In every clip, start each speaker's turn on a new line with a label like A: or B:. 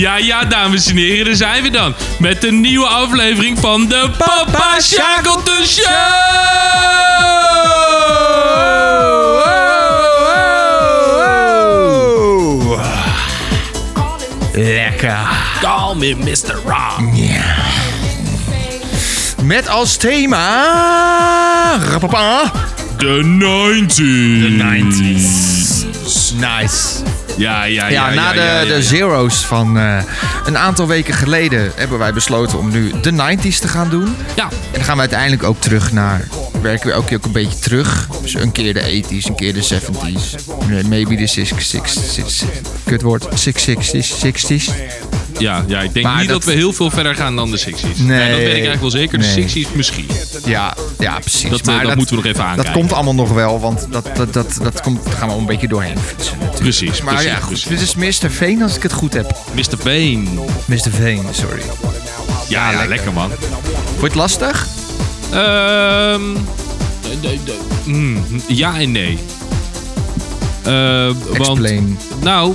A: Ja, ja, dames en heren, daar zijn we dan. Met een nieuwe aflevering van de Papa Shackleton Show!
B: Lekker.
A: Call me Mr. Wrong.
B: Ja. Met als thema... Rapapa.
A: De 90s.
B: De 90s. Nice.
A: Ja, ja, ja.
B: Ja, na de, de zeros van eh, een aantal weken geleden hebben wij besloten om nu de 90s te gaan doen.
A: Ja,
B: En dan gaan we uiteindelijk ook terug naar. Werken we elke keer ook een beetje terug. Dus een keer de 80s, een keer de 70s. eh, Maybe de 60s. Kutwoord. 60s, 60s.
A: Ja, ja, ik denk
B: Maar
A: niet dat...
B: dat-
A: we heel veel verder gaan dan de 60s.
B: Nee.
A: dat weet ik eigenlijk wel zeker. De
B: Nee.
A: 60s misschien.
B: Ja, ja, precies.
A: Dat, eh, dat moeten we nog even aankijken.
B: Dat komt allemaal nog wel, want dat, dat, dat, dat komt, gaan we al een beetje doorheen fietsen. natuurlijk.
A: Precies,
B: Maar
A: precies,
B: ja, goed.
A: precies.
B: Dit is Mr. Veen als ik het goed heb.
A: Mr. Veen.
B: Mr. Veen, sorry.
A: Ja, ja, lekker. man.
B: Vond je het lastig?
A: Ehm mm, ja en nee. Want,
B: Explain.
A: nou,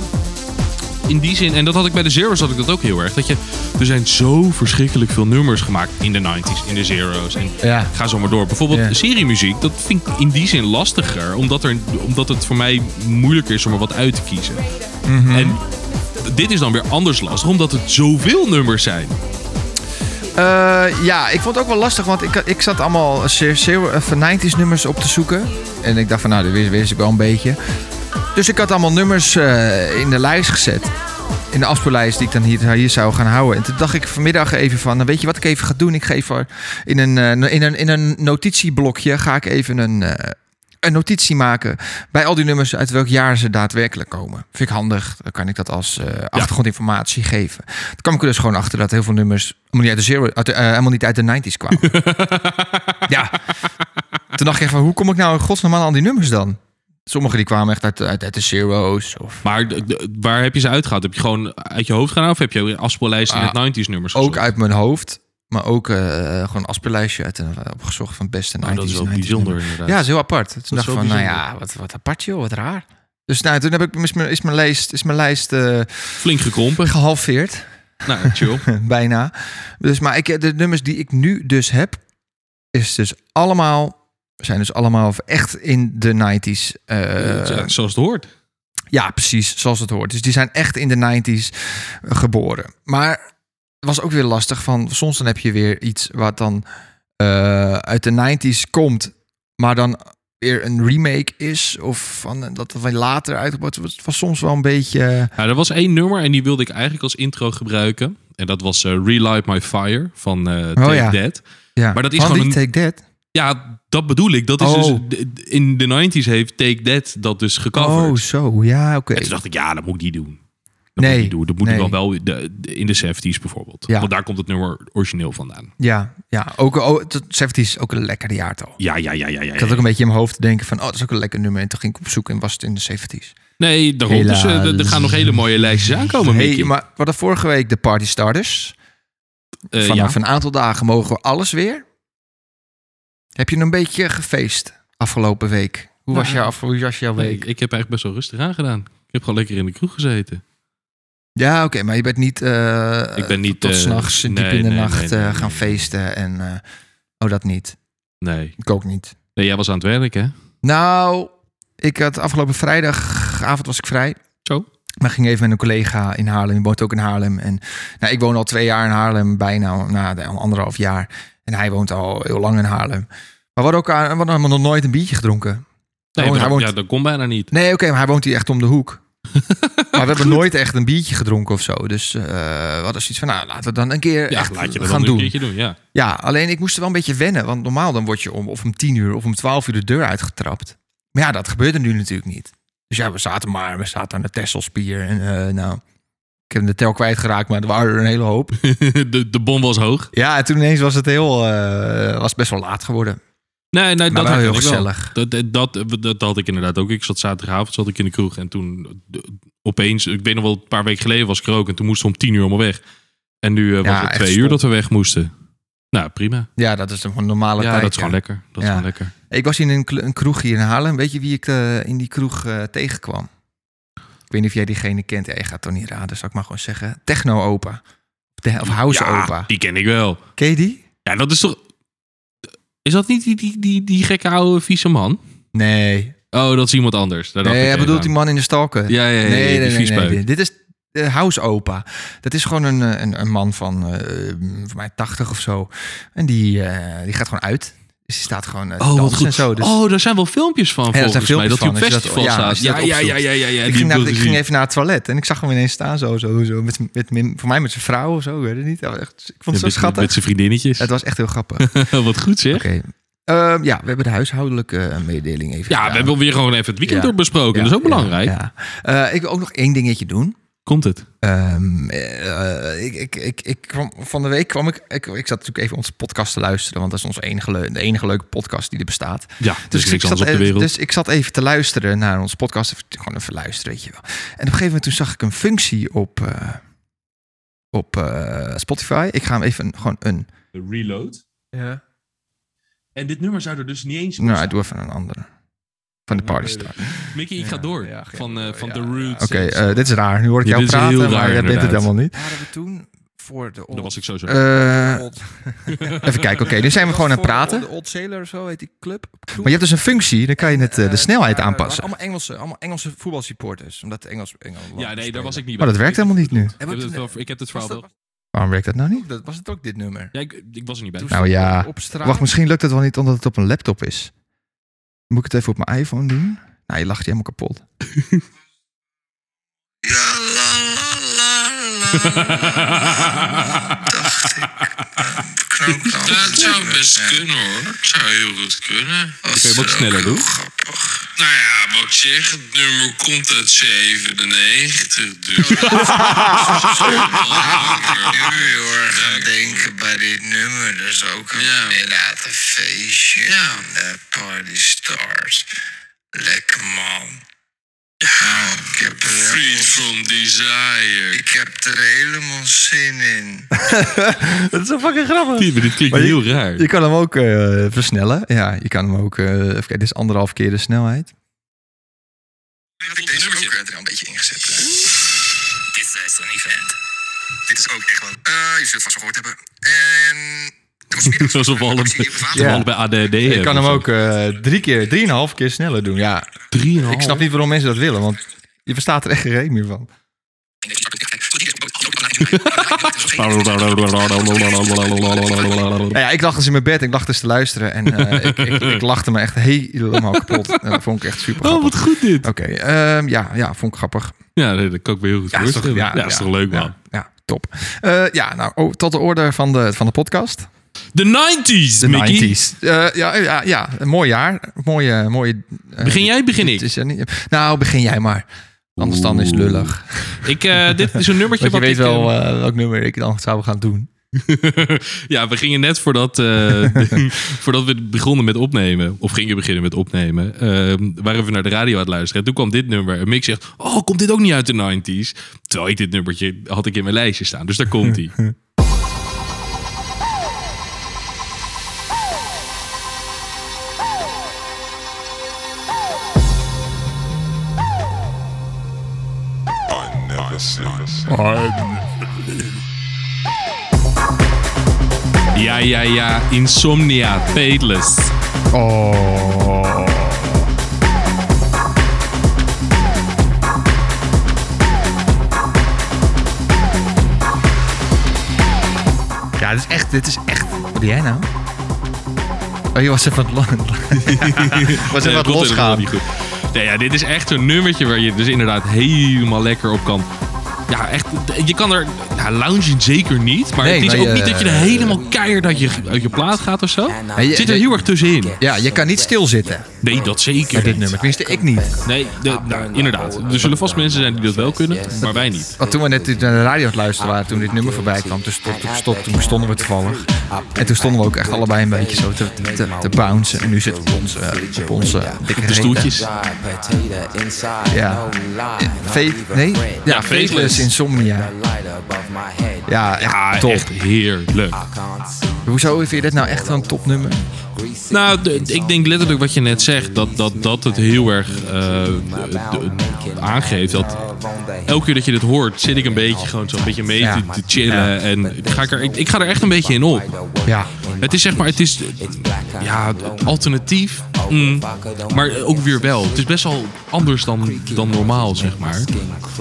A: in die zin, en dat had ik bij de Zero's had ik dat ook heel erg. Dat je, er zijn zo verschrikkelijk veel nummers gemaakt in de 90s, in de Zero's. En
B: Ja.
A: ga zo maar door. Bijvoorbeeld
B: Ja.
A: seriemuziek, dat vind ik in die zin lastiger. Omdat, er, omdat het voor mij moeilijker is om er wat uit te kiezen.
B: Mhm.
A: En dit is dan weer anders lastig, omdat het zoveel nummers zijn.
B: Eh, ja, ik vond het ook wel lastig, want ik, ik zat allemaal zero, zero, eh, van 90s nummers op te zoeken. En ik dacht van, nou, dat wist, wist ik wel een beetje. Dus ik had allemaal nummers eh, in de lijst gezet. In de afspeellijst die ik dan hier, hier zou gaan houden. En toen dacht ik vanmiddag even van, nou, weet je wat ik even ga doen? Ik ga even in een, eh, in een, in een notitieblokje ga ik even een, eh, een notitie maken bij al die nummers uit welk jaar ze daadwerkelijk komen. Vind ik handig. Dan kan ik dat als achtergrondinformatie geven. Dan kwam ik er dus gewoon achter dat heel veel nummers helemaal niet uit de, zero, uit de, helemaal niet uit de 90s kwamen. ja. Toen dacht ik van, hoe kom ik nou in godsnaam aan al die nummers dan? Sommige die kwamen echt uit, uit, uit de zero's. Of
A: Maar waar heb je ze uitgehaald? Heb je gewoon uit je hoofd gedaan? Of heb je een afspeellijsten
B: Ah,
A: met 90s nummers
B: ook uit mijn hoofd. Maar ook eh, gewoon een afspeellijstje uit en opgezocht van beste 90s.
A: Nou, dat is wel
B: 90s
A: bijzonder inderdaad.
B: Ja, dat is heel apart. Toen
A: is
B: dacht ik van, nou ja, wat, wat apart joh, wat raar. Dus nou, toen heb ik, is, mijn, is mijn lijst, is mijn lijst eh,
A: Flink gekrompen.
B: gehalveerd.
A: nou, chill.
B: Bijna. Dus, maar ik, de nummers die ik nu dus heb, is dus allemaal, zijn dus allemaal echt in de 90s. eh,
A: Ja, zoals het hoort.
B: ja, precies, zoals het hoort. Dus die zijn echt in de 90s geboren. Maar het was ook weer lastig van, soms dan heb je weer iets wat dan eh, uit de 90s komt, maar dan weer een remake is of van dat wat later uitgebracht wordt. Het was soms wel een beetje
A: Ja, er was één nummer en die wilde ik eigenlijk als intro gebruiken. En dat was eh, Relight My Fire van eh Take
B: Oh, ja. Ja.
A: Maar dat is
B: Van
A: gewoon een-
B: Take That.
A: Ja, dat bedoel ik. Dat is
B: Oh.
A: dus, d- in de 90s heeft Take That dat dus gecoverd.
B: Oh, zo. Ja, oké.
A: En toen dacht ik, ja, dat moet ik niet doen. Dat
B: Nee,
A: moet ik niet doen. Dat moet
B: nee.
A: wel wel de, de- in de 70s bijvoorbeeld.
B: Ja.
A: Want daar komt het nummer origineel vandaan.
B: Ja, ja. Ook, oh, het 70 is ook een lekker jaartal.
A: Ja, ja, ja, ja. ja,
B: Ik had ook een beetje in mijn hoofd te denken van, oh, dat is ook een lekker nummer. En toen ging ik op zoek en was het in de 70s.
A: Nee, daarom. Dus eh, er gaan nog hele mooie lijstjes aankomen,
B: Hey,
A: Mickey.
B: maar we hadden vorige week de Party Starters.
A: Eh,
B: Vanaf
A: ja.
B: een aantal dagen mogen we alles weer. Heb je een beetje gefeest afgelopen week? Hoe, was,
A: Nou,
B: jouw, af- hoe was jouw
A: Nee,
B: week?
A: ik heb eigenlijk best wel rustig aangedaan. Ik heb gewoon lekker in de kroeg gezeten.
B: Ja, oké, maar je bent niet, eh
A: Ik ben niet,
B: tot
A: eh,
B: s'nachts diep
A: nee,
B: in de
A: nee,
B: nacht
A: nee,
B: eh, gaan feesten. En, eh, oh, dat niet.
A: Nee.
B: Ik ook niet.
A: nee. Jij was aan het werk, hè?
B: Nou, ik had afgelopen vrijdagavond was ik vrij.
A: Zo.
B: Maar ging even met een collega in Haarlem. Die woont ook in Haarlem. En nou, ik woon al twee jaar in Haarlem, bijna nou, al anderhalf jaar. En hij woont al heel lang in Haarlem. Maar we hadden, ook, aan- we hadden nog nooit een biertje gedronken.
A: Nee,
B: hij woont-
A: ja, dat kon bijna niet.
B: Nee, oké, maar hij woont hier echt om de hoek. maar we hebben nooit echt een biertje gedronken of zo. Dus eh, we hadden zoiets van, nou, laten we dan een keer
A: Ja,
B: echt
A: laat je dat
B: gaan
A: dan een
B: doen.
A: keertje doen, ja.
B: Ja, alleen ik moest er wel een beetje wennen. Want normaal dan word je om, of om tien uur of om twaalf uur de deur uitgetrapt. Maar ja, dat gebeurde nu natuurlijk niet. Dus ja, we zaten maar, we zaten aan de Tesselspier. En eh, nou, ik heb de tel kwijtgeraakt, maar er waren er een hele hoop.
A: de, de bom was hoog.
B: Ja, en toen ineens was het heel, eh, was best wel laat geworden.
A: Nee, nee
B: Maar
A: dat
B: wel heel gezellig.
A: Dat, dat, dat, dat had ik inderdaad ook. Ik zat zaterdagavond zat ik in de kroeg en toen opeens, ik weet nog wel, een paar weken geleden was ik er ook en toen moesten we om tien uur allemaal weg. En nu eh, was
B: Ja,
A: het twee uur dat we weg moesten. Nou, prima.
B: Ja, dat is een normale
A: Ja,
B: tijd.
A: dat is
B: ja.
A: gewoon lekker. Dat is gewoon lekker.
B: Ik was in een, kroeg hier in Haarlem. Weet je wie ik eh, in die kroeg tegenkwam? Ik weet niet of jij diegene kent. Ja, je gaat toch niet raden, zou ik maar gewoon zeggen. Techno-opa. Te- Of house-opa.
A: die ken ik wel.
B: Ken je die?
A: Ja, dat is toch... Is dat niet die, die, die, die gekke oude vieze man?
B: Nee.
A: Oh, dat is iemand anders. Daar
B: Nee, hij bedoelt
A: aan.
B: die man in de stalker.
A: Ja, ja, ja,
B: nee,
A: die
B: nee, nee, nee,
A: viespeuk.
B: nee. Dit is de house-opa. Dat is gewoon een, eh, een, een man van, eh voor mij 80 of zo. En die, die gaat gewoon uit. Dus die staat gewoon eh,
A: Oh, wat
B: dansen en zo. Dus
A: Oh, daar zijn wel filmpjes van,
B: Ja,
A: volgens
B: zijn
A: mij. Dat hij op
B: filmpjes van,
A: festival
B: als je dat- ja, als
A: staat.
B: je
A: Ja,
B: dat
A: ja, ja, ja, ja, ja.
B: ik, ging, naar-
A: ik
B: even naar het toilet en ik zag hem ineens staan zo, zo, zo met, met, met, voor mij met zijn vrouw of zo, ik weet het niet. Echt, ik vond het
A: Ja,
B: zo
A: met-
B: schattig.
A: Met zijn vriendinnetjes.
B: Het was echt heel grappig. Oké,
A: Wat goed zeg.
B: Ehm, ja, we hebben de huishoudelijke eh, mededeling even
A: Ja,
B: gedaan.
A: we hebben weer gewoon even het weekend
B: Ja.
A: door besproken.
B: Ja,
A: dat is ook belangrijk.
B: Ja, Eh, ik wil ook nog één dingetje doen.
A: Komt het?
B: Ehm, eh, ik, ik, ik, ik kwam, van de week kwam ik, ik... Ik zat natuurlijk even onze podcast te luisteren... want dat is onze enige, de enige leuke podcast die er bestaat.
A: Ja, dus
B: ik zat,
A: op de
B: even-
A: wereld.
B: dus ik zat even te luisteren naar onze podcast. Even, gewoon even luisteren, weet je wel. En op een gegeven moment toen zag ik een functie op, eh, op eh, Spotify. Ik ga hem even gewoon een...
A: Reload.
B: Ja.
A: En dit nummer zou er dus niet eens
B: Nou, ik doe even een andere. Van de Party Star.
A: Mickey, ik ga
B: Ja,
A: door. van eh, van
B: Ja,
A: The. Roots.
B: Oké, eh, dit is raar. Nu hoor ik
A: Ja,
B: jou
A: dit
B: praten, maar
A: raar,
B: jij bent het helemaal niet.
C: Hadden we toen voor de
A: Dat was ik sowieso.
B: Eh, even kijken, oké, nu zijn we gewoon aan het praten.
C: De Old Sailor of zo heet die club.
B: Maar je hebt dus een functie, dan kan je het, eh, de snelheid aanpassen.
C: Allemaal Engelse, allemaal Engelse voetbalsupporters. Omdat Engels, Engeland
A: ja, nee, daar was ik niet
B: Maar dat werkt helemaal niet nu.
A: Ik heb het, wel- ik heb het verhaal wel.
B: Waarom werkt dat nou niet?
C: Dat was het ook dit nummer.
A: Ja, ik, ik was er niet bij.
B: Nou ja,
C: op straat.
B: wacht, misschien lukt het wel niet omdat het op een laptop is. Moet ik het even op mijn iPhone doen? Nou, je lacht je helemaal kapot.
D: Dat zou best kunnen hoor. Dat zou heel goed kunnen.
A: Dan kun je hem ook sneller doen.
D: Nou ja, wat ik zeg, het nummer komt uit 97. Dus. nu heel erg aan denken bij dit nummer. Dat is ook een, inderdaad een feestje. Ja. De party stars. Lekker man. Ja, ik heb er Free from desire. Ik heb er helemaal zin in.
B: Dat is zo fucking grappig.
A: Dit, dit klinkt
B: Maar je-
A: heel raar.
B: Je kan hem ook eh, versnellen. Ja, je kan hem ook... eh, even kijken, dit is anderhalf keer de snelheid.
D: Heb ik deze ook er al een beetje ingezet. Dit is een event. Dit is ook echt wel... eh, je zult het vast wel gehoord hebben. En...
A: Alsof we alle-
B: Ja.
A: allebei ADD
B: Je
A: hebben.
B: kan hem
A: zo.
B: ook eh, drie keer, drieënhalf keer sneller doen. Ja,
A: Drieënhalf.
B: ik snap niet waarom mensen dat willen, want je verstaat er echt geen reet meer van. Nou ja, ik lag dus in mijn bed, ik lag dus te luisteren en eh, ik, ik, ik lachte me echt helemaal kapot. En dat vond ik echt super
A: Oh, wat goed dit.
B: Oké, ehm, ja, ja, vond ik grappig.
A: Ja, dat kan ik me heel goed
B: Ja, is toch, ja,
A: Ja, is toch leuk, man.
B: Ja, ja, top. Eh, ja, nou, oh, tot de orde van de, van de podcast.
A: De 90s,
B: De
A: Mickey.
B: 90s. Eh, ja, ja, ja, een mooi jaar. Mooie, mooie, eh,
A: Begin jij, begin ik?
B: is er niet- nou, begin jij maar. Anders dan is het lullig.
A: ik eh, dit is een nummertje
B: je
A: wat
B: weet
A: ik...
B: wel welk nummer ik dan zou gaan doen.
A: ja, we gingen net voordat, voordat we begonnen met opnemen, of gingen beginnen met opnemen, eh, waren we naar de radio aan het luisteren. En toen kwam dit nummer. En Mick zegt, oh, komt dit ook niet uit de 90s? Terwijl ik dit nummertje had ik in mijn lijstje staan. Dus daar komt hij. Ja, ja, ja. Insomnia, Fateless.
B: Oh. Ja, dit is echt, dit is echt. Wat doe jij nou? Oh, je was even wat, lo- was even wat losgaan.
A: Nee, ja, dit is echt zo'n nummertje waar je dus inderdaad helemaal lekker op kan. Ja, echt. Je kan er. Nou, loungen zeker niet. Maar
B: Nee,
A: het is
B: maar
A: ook
B: je-
A: niet dat je er helemaal keihard uit je, uit je plaat gaat of zo.
B: Nee, je-
A: Het zit er heel erg tussenin.
B: Ja, je kan niet stilzitten
A: Nee, dat zeker.
B: dit nummer. Tenminste, ik niet.
A: Nee, de, nou, inderdaad. Er zullen vast mensen zijn die dat wel kunnen, maar wij niet.
B: Want toen we net naar de radio aan het luisteren waren, toen dit nummer voorbij kwam, toen, stond, toen, stond- toen stonden we toevallig. En toen stonden we ook echt allebei een beetje zo te, te, te bouncen. En nu zitten we op onze, op onze dikke
A: De stoeltjes.
B: Ja. Fe- nee? Ja.
A: Faithless
B: Insomnia. Ja, echt
A: Ja,
B: top.
A: echt heerlijk.
B: Hoezo vind je dit nou echt een topnummer?
A: Nou, ik denk letterlijk wat je net zegt. Dat dat, dat het heel erg eh, de- aangeeft, dat elke keer dat je dit hoort, zit ik een beetje gewoon zo'n beetje mee
B: Ja.
A: te, te chillen. En ga ik, er, ik, ik ga er echt een beetje in op.
B: Ja.
A: Het is zeg maar, het is ja, alternatief, mm, maar ook weer wel. Het is best wel anders dan, dan normaal, zeg maar.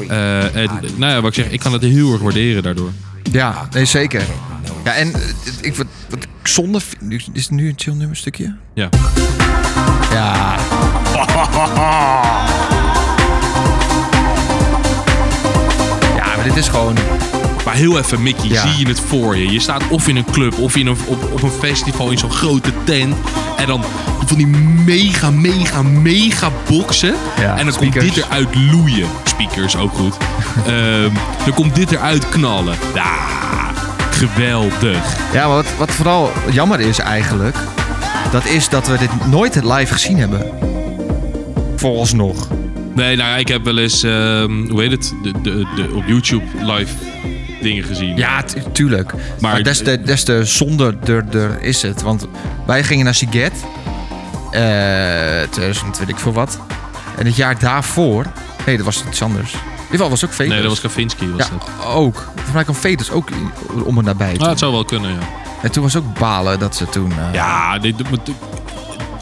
A: Eh, en nou ja, wat ik zeg, ik kan het heel erg waarderen daardoor.
B: Ja, nee, zeker. Ja, en eh, ik, wat, wat ik zonde Is het nu een chill nummer stukje?
A: Ja.
B: Ja. dit is gewoon...
A: Maar heel even, Mickey,
B: Ja.
A: zie je het voor je? Je staat of in een club of in een, op, op een festival in zo'n grote tent. En dan van die mega, mega, mega boxen.
B: Ja,
A: en dan
B: speakers.
A: komt dit eruit loeien. Speakers, ook goed. Ehm, dan komt dit eruit knallen. Ja, geweldig.
B: Ja, maar wat, wat vooral jammer is eigenlijk... Dat is dat we dit nooit live gezien hebben. Vooralsnog.
A: Nee, nou ja, ik heb wel eens, ehm, hoe heet het, de, de, de, op YouTube live dingen gezien.
B: Ja, tu- tuurlijk. Maar,
A: Maar-
B: des, te, des te zonderder is het. Want wij gingen naar Siget. eh 2000, weet ik veel wat. En het jaar daarvoor... Nee, dat was iets anders. In ieder geval was ook Vetus.
A: Nee, dat was Kavinsky. Was
B: Ja,
A: dat.
B: ook. Volgens mij kwam Vetus ook om en nabij.
A: Ah,
B: toen.
A: het zou wel kunnen, ja.
B: En toen was ook balen dat ze toen... eh,
A: Ja, dit-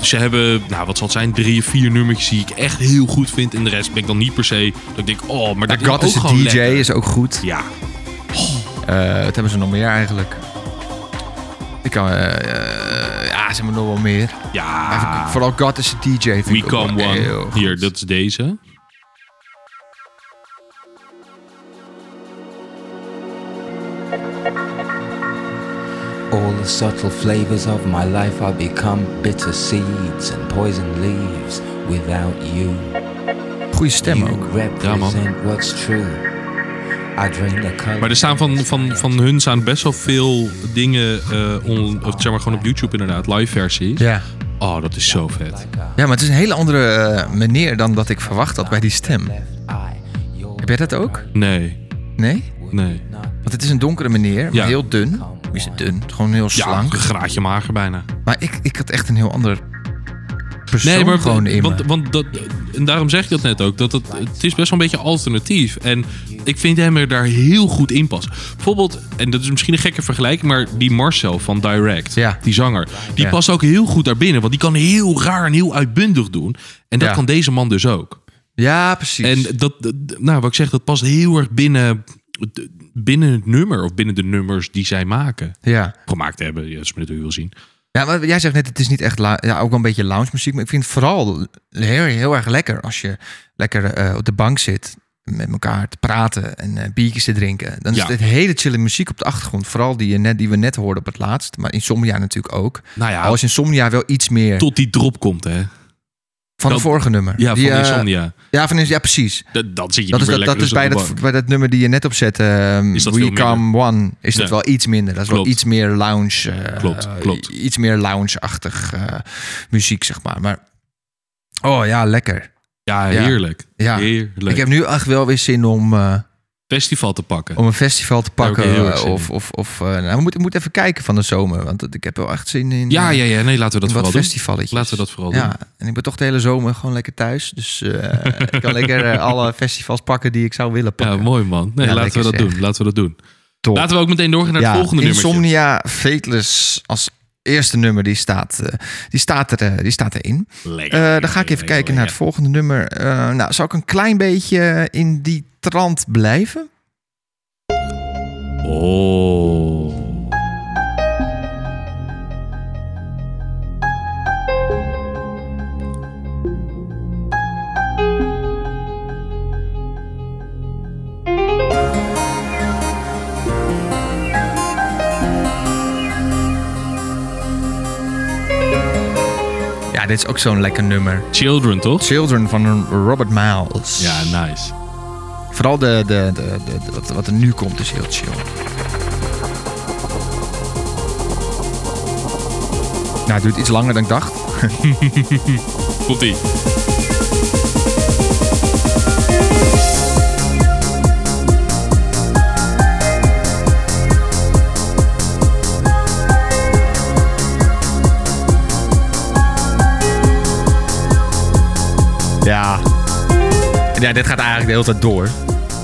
A: ze hebben, nou wat zal het zijn, drie of vier nummertjes die ik echt heel goed vind. En de rest ben ik dan niet per se, dat ik denk, oh, maar dat
B: God
A: is ook
B: DJ,
A: lekker.
B: is ook goed.
A: Ja,
B: Eh, wat hebben ze nog meer eigenlijk? Ik kan... eh, eh, ja, ze hebben nog wel meer.
A: Ja.
B: Vooral God is de DJ vind
A: We
B: ik
A: Come One. Hier, dat is deze.
E: The subtle flavors of my life are become bitter seeds and poison leaves without you.
B: Goeie stem
E: you
B: ook.
E: represent what's true. I.
A: Maar er staan van, van, van hun staan best wel veel dingen, eh, on, of zeg maar gewoon op YouTube inderdaad, live versies.
B: Ja.
A: Oh, dat is zo vet.
B: Ja, maar het is een hele andere eh, meneer dan dat ik verwacht had bij die stem. Heb jij dat ook?
A: Nee,
B: Nee?
A: nee.
B: Want het is een donkere meneer, maar
A: Ja.
B: heel dun. Is het dun? Gewoon heel
A: Ja,
B: slank.
A: een graadje mager bijna.
B: Maar ik, ik had echt een heel ander persoon
A: Nee, maar
B: gewoon in
A: want, want dat, en daarom zeg ik dat net ook. Dat het, het is best wel een beetje alternatief. En ik vind hem er daar heel goed in passen. Bijvoorbeeld, en dat is misschien een gekke vergelijking, maar die Marcel van Direct,
B: Ja.
A: die zanger, die
B: Ja.
A: past ook heel goed daarbinnen. Want die kan heel raar en heel uitbundig doen. En dat
B: Ja.
A: kan deze man dus ook.
B: Ja, precies.
A: En dat- nou, wat ik zeg, dat past heel erg binnen, binnen het nummer of binnen de nummers die zij maken.
B: ja.
A: Gemaakt hebben, ja, als je me natuurlijk wil zien.
B: ja, maar jij zegt net, het is niet echt... Ja, ook wel een beetje lounge muziek. Maar ik vind het vooral heel, heel erg lekker als je lekker eh, op de bank zit met elkaar te praten en eh, biertjes te drinken. Dan
A: Ja.
B: is het hele chille muziek op de achtergrond. Vooral die, je net, die we net hoorden op het laatst. Maar Insomnia natuurlijk ook.
A: Nou ja,
B: Al is Insomnia wel iets meer
A: tot die drop komt, hè.
B: Van
A: dat-
B: het vorige nummer.
A: Ja,
B: Die,
A: van
B: eh,
A: Insomnia.
B: Ja, van, ja, precies.
A: Dat, dan zit je
B: Dat
A: niet
B: is, dat, dat is bij, dat, bij dat nummer die je net opzette, ehm,
A: Is dat
B: We
A: veel
B: Come One, is dat
A: Ja.
B: wel iets minder. Dat is
A: Klopt.
B: wel iets meer lounge. eh,
A: Klopt, klopt.
B: Iets meer lounge-achtig eh, muziek, zeg maar. Maar, oh ja, lekker.
A: Ja, heerlijk.
B: Ja.
A: Heerlijk.
B: Ik heb nu echt wel weer zin om,
A: festival te pakken.
B: om een festival te pakken.
A: zin
B: of, of, of, eh, nou, we moeten, we moeten even kijken van de zomer. Want ik heb wel echt zin in,
A: ja,
B: eh,
A: ja, ja. Nee, laten we dat vooral doen. Laten we dat vooral doen.
B: Ja, en ik ben toch de hele zomer gewoon lekker thuis. Dus eh, ik kan lekker eh, alle festivals pakken die ik zou willen
A: Ja,
B: pakken.
A: mooi man. Nee,
B: Ja,
A: laten we dat
B: zeg.
A: doen. Laten we dat doen.
B: Top.
A: Laten we ook meteen doorgaan naar het volgende nummer.
B: Insomnia Fateless als eerste nummer, die staat, eh, die staat, er, eh, die staat erin.
A: Lekker.
B: Eh, dan ga ik even kijken naar het volgende nummer. Eh, nou, zal ik een klein beetje in die trant blijven?
A: Oh.
B: Ja, dit is ook zo'n lekker nummer.
A: Children, toch?
B: Children van Robert Miles.
A: Ja, nice.
B: Vooral de, de, de, de- de- wat, wat er nu komt is heel chill. Nou, het duurt iets langer dan ik dacht.
A: Komt-ie.
B: Ja. En Ja, dit gaat eigenlijk de hele tijd door.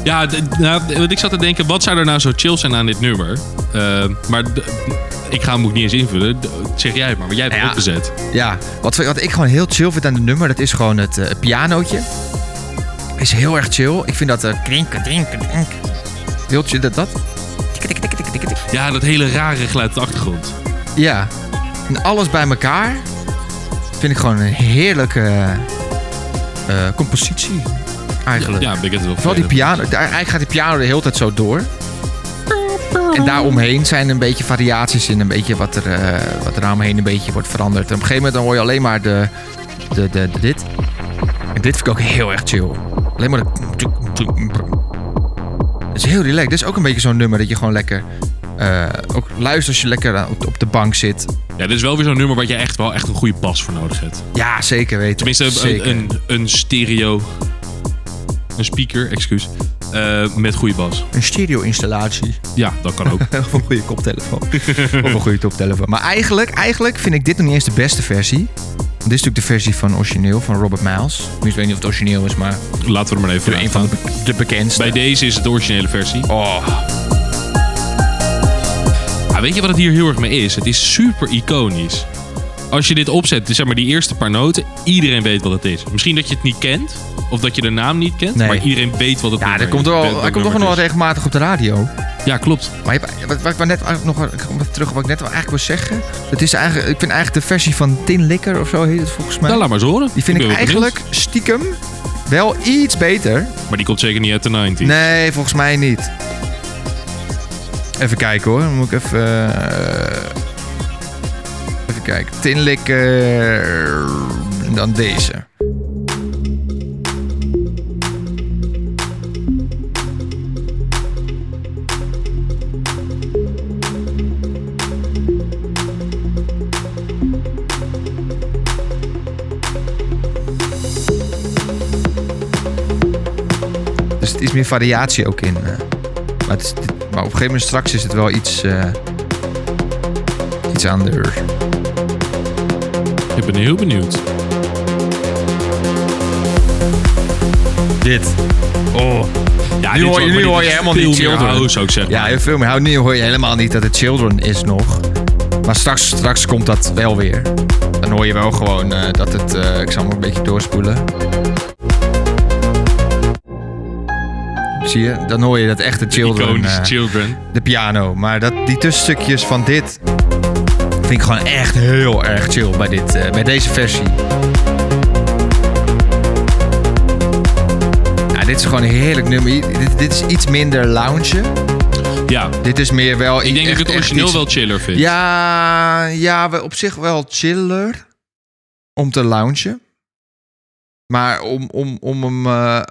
A: Ja, nou, want ik zat te denken, wat zou er nou zo chill zijn aan dit nummer? Eh, maar ik ga hem ook niet eens invullen. Zeg jij het maar, want jij hebt het
B: Ja.
A: opgezet.
B: Ja, wat, wat ik gewoon heel chill vind aan het nummer, dat is gewoon het eh, pianootje. Is heel erg chill. Ik vind dat uh, klinken, klinken, klinken. Heel chill, dat dat. Tik, tik, tik, tik, tik, tik.
A: Ja, dat hele rare geluid op de achtergrond.
B: Ja. En alles bij elkaar vind ik gewoon een heerlijke eh, compositie. Eigenlijk.
A: Ja, ik het wel
B: Vooral die piano. Eigenlijk gaat die piano de hele tijd zo door. En daaromheen zijn een beetje variaties in een beetje wat er, eh, wat er omheen een beetje wordt veranderd. En op een gegeven moment dan hoor je alleen maar de, de, de, de dit. En dit vind ik ook heel erg chill. Alleen maar de... Het is heel relaxed. Dit is ook een beetje zo'n nummer dat je gewoon lekker... eh, ook luistert als je lekker op, de bank zit.
A: Ja, dit is wel weer zo'n nummer waar je echt wel echt een goede bas voor nodig hebt.
B: Ja, zeker weten.
A: Tenminste,
B: zeker.
A: een, een, een stereo... Een speaker, excuus. eh, met goede bas.
B: een stereo-installatie.
A: Ja, dat kan ook.
B: Of een goede koptelefoon. of een goede koptelefoon. Maar eigenlijk, eigenlijk vind ik dit nog niet eens de beste versie. Dit is natuurlijk de versie van origineel, van Robert Miles. Ik weet niet of het origineel is, maar
A: Laten we er maar even
B: een
A: voor
B: van de, de bekendste.
A: Bij deze is het de originele versie.
B: Oh,
A: Ah, weet je wat het hier heel erg mee is? Het is super iconisch. Als je dit opzet, zeg maar die eerste paar noten, iedereen weet wat het is. Misschien dat je het niet kent, of dat je de naam niet kent,
B: Nee.
A: maar iedereen weet wat het
B: ja, dat komt wel,
A: Welk
B: hij komt toch nog wel
A: het
B: regelmatig op de radio.
A: Ja, klopt.
B: Maar je wat, wat ik net nog terug op wat ik net wel eigenlijk wil zeggen. Dat is eigenlijk, ik vind eigenlijk de versie van Tin Licker of zo heet het volgens mij.
A: Nou, laat maar eens horen.
B: die vind ik, eigenlijk stiekem wel iets beter.
A: Maar die komt zeker niet uit de 90s.
B: Nee, volgens mij niet. Even kijken hoor. Dan moet ik even. eh, even kijken. Tinlikker. En dan deze. Dus het is meer variatie ook in. eh. Maar, het is, maar op een gegeven moment straks is het wel iets. eh iets anders.
A: Ik ben heel benieuwd.
B: Dit. Oh.
A: Ja,
B: Nu hoor je- nu hoor je helemaal niet Children.
A: house, ik zeggen.
B: Ja, heel veel meer. Nu hoor je helemaal niet dat het Children is nog. Maar straks, straks komt dat wel weer. Dan hoor je wel gewoon eh, dat het. eh, ik zal hem een beetje doorspoelen. Zie je? Dan hoor je dat echte Children.
A: Iconische
B: eh,
A: Children.
B: de piano. Maar dat, die tussenstukjes van dit vind ik gewoon echt heel erg chill bij, dit, eh, bij deze versie. Ja, dit is gewoon een heerlijk nummer. Dit, dit is iets minder lounge.
A: Ja,
B: Dit is meer wel...
A: ik denk dat ik het origineel
B: iets-
A: wel chiller vind.
B: Ja, ja, op zich wel chiller om te loungen. Maar om, om, om hem... eh,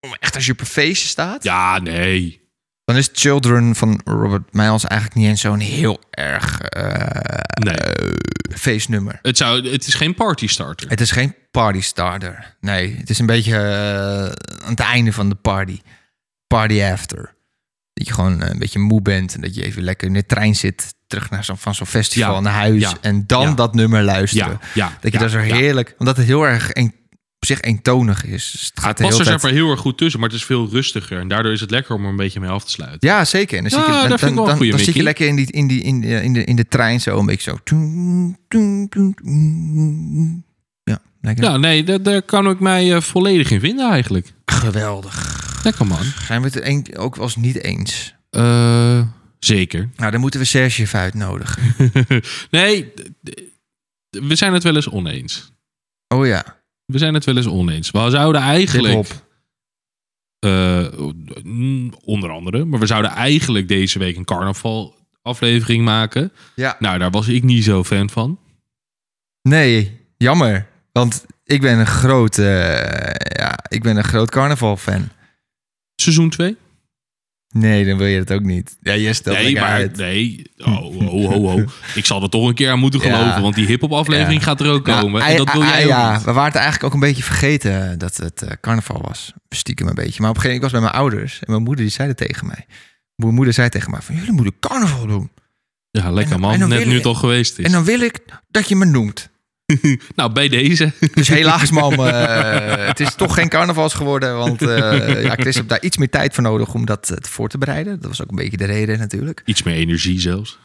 B: om echt als je op een feestje staat...
A: Ja, nee.
B: Dan is Children van Robert Miles eigenlijk niet eens zo'n heel erg eh,
A: Nee.
B: eh, feestnummer.
A: Het, zou, het is geen party starter.
B: Het is geen party starter. Nee, het is een beetje eh, aan het einde van de party. Party after. Dat je gewoon een beetje moe bent en dat je even lekker in de trein zit. Terug naar zo'n van zo'n festival
A: Ja,
B: naar huis.
A: ja,
B: en dan
A: ja.
B: dat nummer luisteren. Dat je dat zo heerlijk... Omdat het heel erg een, op zich eentonig is. Dus het gaat
A: er
B: tijd...
A: maar heel erg goed tussen, maar het is veel rustiger. En daardoor is het lekker om er een beetje mee af te sluiten.
B: Ja, zeker. En dan,
A: Ja,
B: zit je, dan, dan, dan zit je lekker in, die, in, die, in, de, in, de, in de trein zo een beetje zo. Ja, lekker.
A: Ja, nee, daar, daar kan ik mij eh, volledig in vinden eigenlijk.
B: Geweldig.
A: Lekker man.
B: Zijn we het er een, ook wel eens niet eens?
A: Eh, zeker.
B: Nou, dan moeten we Serge even uitnodigen.
A: nee, we zijn het wel eens oneens.
B: Oh ja,
A: We zijn het wel eens oneens. We zouden eigenlijk... mm, onder andere. Maar we zouden eigenlijk deze week een carnaval aflevering maken.
B: Ja.
A: Nou, daar was ik niet zo fan van.
B: Nee, jammer. Want ik ben een groot, eh, ja, ik ben een groot carnaval-fan.
A: Seizoen 2?
B: Nee, dan wil je het ook niet. Ja, je stelt
A: Nee, maar
B: uit.
A: nee. Oh, ho, ho, ho. Ik zal er toch een keer aan moeten
B: Ja.
A: geloven. Want die hip-hop aflevering
B: Ja.
A: gaat er ook
B: Nou,
A: komen. en dat wil jij ook
B: ja,
A: niet.
B: we waren het eigenlijk ook een beetje vergeten dat het eh, carnaval was. Stiekem een beetje. Maar op een gegeven moment, ik was bij mijn ouders. En mijn moeder die zei tegen mij. Mijn moeder zei tegen mij van, jullie moeten carnaval doen.
A: Ja, lekker
B: En-
A: man.
B: en
A: Net nu
B: ik-
A: het al geweest is.
B: En dan wil ik dat je me noemt.
A: Nou, bij deze.
B: Dus helaas, mam. eh, het is toch geen carnavals geworden. Want eh ja, Chris heeft daar iets meer tijd voor nodig om dat eh, voor te bereiden. Dat was ook een beetje de reden natuurlijk.
A: Iets meer energie zelfs.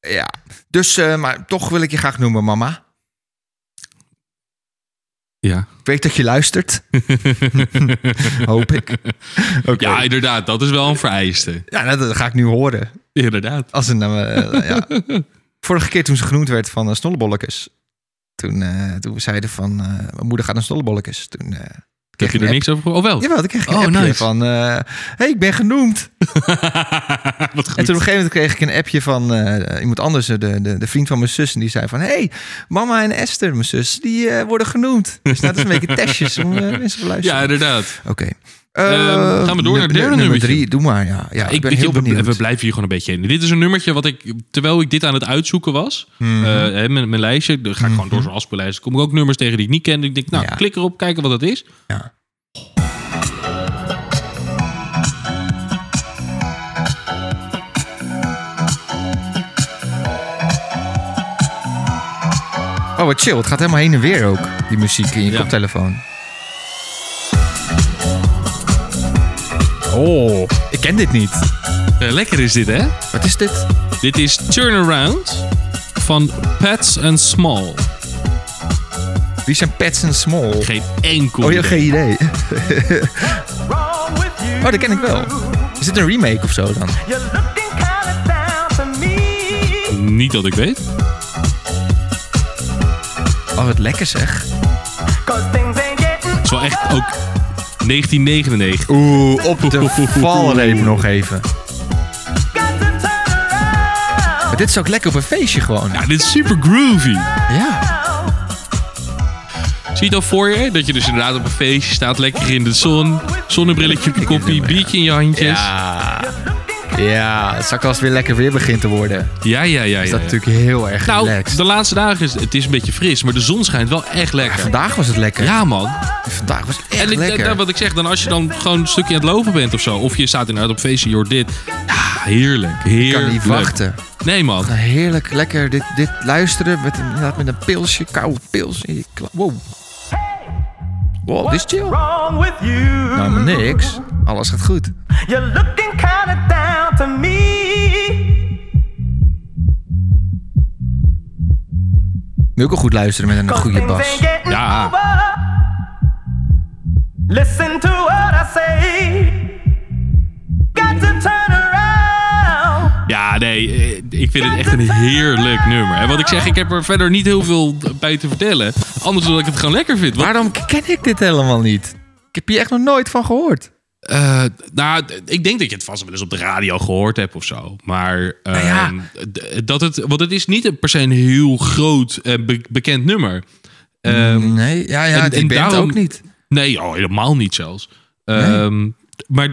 B: Ja. Dus, maar toch wil ik je graag noemen, mama.
A: Ja.
B: Ik weet dat je luistert. Hoop ik.
A: Ja, inderdaad. Dat is wel een vereiste.
B: Ja, dat, dat ga ik nu horen.
A: Inderdaad.
B: Als een, ja. Vorige keer toen ze genoemd werd van uh. Toen, eh, toen we zeiden van, eh, mijn moeder gaat naar Snollebollekes. Toen eh,
A: Heb je
B: een
A: er niks over? Oh, wel.
B: Jawel, ik kreeg een
A: Oh,
B: appje
A: nice.
B: van... eh hey, ik ben genoemd.
A: Wat goed.
B: En toen op een gegeven moment kreeg ik een appje van eh, iemand anders, de, de, de vriend van mijn zus. En die zei van, hey, mama en Esther, mijn zus, die eh, worden genoemd. Dus dat is een beetje testjes om eh, mensen te luisteren.
A: Ja, inderdaad.
B: Oké. Eh,
A: gaan we door naar het derde
B: nummer drie. Doe maar, ja. ja ik ben heel
A: we-
B: benieuwd.
A: We, blijven hier gewoon een beetje in. Dit is een nummertje wat ik, terwijl ik dit aan het uitzoeken was,
B: Mhm.
A: hè, mijn, mijn lijstje, dan ga ik gewoon door zo'n afspeellijst. kom ik ook nummers tegen die ik niet ken. Ik denk, nou,
B: Ja.
A: klik erop, kijken wat dat is.
B: Ja. Oh, wat chill. Het gaat helemaal heen en weer ook, die muziek in je
A: Ja.
B: koptelefoon. Oh, ik ken dit niet.
A: Eh, lekker is dit, hè?
B: Wat is dit?
A: Dit is Turnaround van Pats and Small.
B: Wie zijn Pets and Small?
A: Geen enkel
B: Oh, je hebt geen idee. oh, dat ken ik wel. Is dit een remake of zo dan?
A: Niet dat ik weet.
B: Oh, wat lekker zeg.
A: Het is wel echt ook 1999.
B: Oeh, op de valreep nog even. Maar dit is ook lekker op een feestje gewoon.
A: Ja, dit is super groovy.
B: Ja.
A: Zie je het al voor je? Dat je dus inderdaad op een feestje staat, lekker in de zon. Zonnebrilletje op je koppie, biertje in je handjes.
B: Ja. Ja, straks als het weer lekker weer begint te worden.
A: Ja, ja, ja.
B: Is
A: ja.
B: dat natuurlijk heel erg
A: Nou,
B: relaxed.
A: de laatste dagen is het is een beetje fris, maar de zon schijnt wel echt lekker.
B: Vandaag was het lekker.
A: Ja, man.
B: Vandaag was het echt
A: En ik,
B: lekker.
A: dat- wat ik zeg, dan als je dan gewoon een stukje aan het lopen bent of zo, of je staat inderdaad op feestje, je hoort dit. Ja, heerlijk.
B: ik
A: Heerlijk.
B: kan niet wachten.
A: Nee, man.
B: Heerlijk, lekker dit, dit luisteren met, met een pilsje, koude pils. Wow. Wow, dit is chill. Nou, niks. Alles gaat goed.
F: You're looking kinda down to me.
B: Je ook wel goed luisteren met een goede bas.
A: Ja.
F: Listen to what I say.
A: Ja, nee, eh, ik vind het echt een heerlijk nummer. En wat ik zeg, ik heb er verder niet heel veel bij te vertellen. Anders dan dat ik het gewoon lekker vind. Want,
B: Waarom ken ik dit helemaal niet? Ik heb hier echt nog nooit van gehoord.
A: eh, nou, ik denk dat je het vast wel eens op de radio gehoord hebt of zo. Maar
B: Nou ja.
A: ehm, dat het, want het is niet per se een heel groot en be- bekend nummer. Ehm,
B: nee, ja, ja,
A: en-
B: die
A: en
B: band
A: daarom-
B: ook niet.
A: Nee, oh, helemaal niet zelfs. Ehm, maar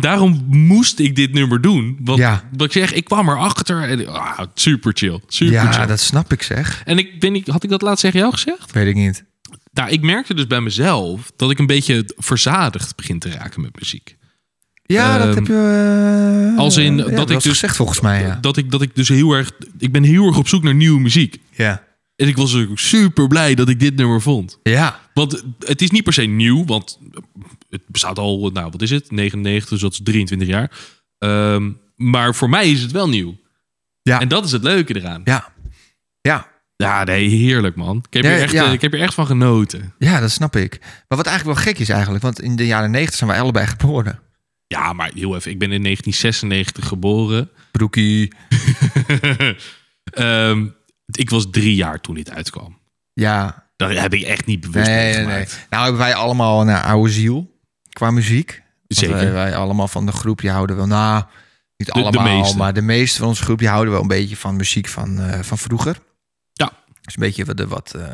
A: daarom moest ik dit nummer doen. Want
B: Ja.
A: wat ik zeg, ik kwam erachter en ah, super chill. Super
B: Ja,
A: chill.
B: dat snap ik zeg.
A: En ik ben, had ik dat laatst tegen jou gezegd?
B: Weet ik niet.
A: Nou, ik merkte dus bij mezelf dat ik een beetje verzadigd begin te raken met muziek.
B: Ja, dat
A: Ehm,
B: heb je... eh,
A: als in
B: ja,
A: dat ik dus-
B: gezegd volgens mij, ja.
A: Dat ik, dat ik dus heel erg. Ik ben heel erg op zoek naar nieuwe muziek.
B: Ja.
A: En ik was ook super blij dat ik dit nummer vond.
B: Ja.
A: Want het is niet per se nieuw, want het bestaat al, nou wat is het, 99, dus dat is 23 jaar. Ehm, maar voor mij is het wel nieuw.
B: Ja.
A: En dat is het leuke eraan.
B: Ja. Ja.
A: Ja, nee, heerlijk man. Ik heb,
B: Ja,
A: er echt,
B: ja.
A: eh, ik heb er echt van genoten.
B: Ja, dat snap ik. Maar wat eigenlijk wel gek is eigenlijk, want in de jaren 90 zijn wij allebei geboren.
A: Ja, maar heel even, ik ben in 1996 geboren.
B: Broekie.
A: Ehm, ik was drie jaar toen dit uitkwam.
B: Ja.
A: Daar heb ik echt niet bewust
B: Nee, nee, nee. Nou hebben wij allemaal een oude ziel qua muziek.
A: Zeker.
B: Wij, wij allemaal van de groep, die houden wel, nou, niet
A: De-
B: allemaal, maar de meeste van onze groep, die houden wel een beetje van muziek van, eh, van vroeger.
A: Ja.
B: Dus een beetje wat, de, wat eh,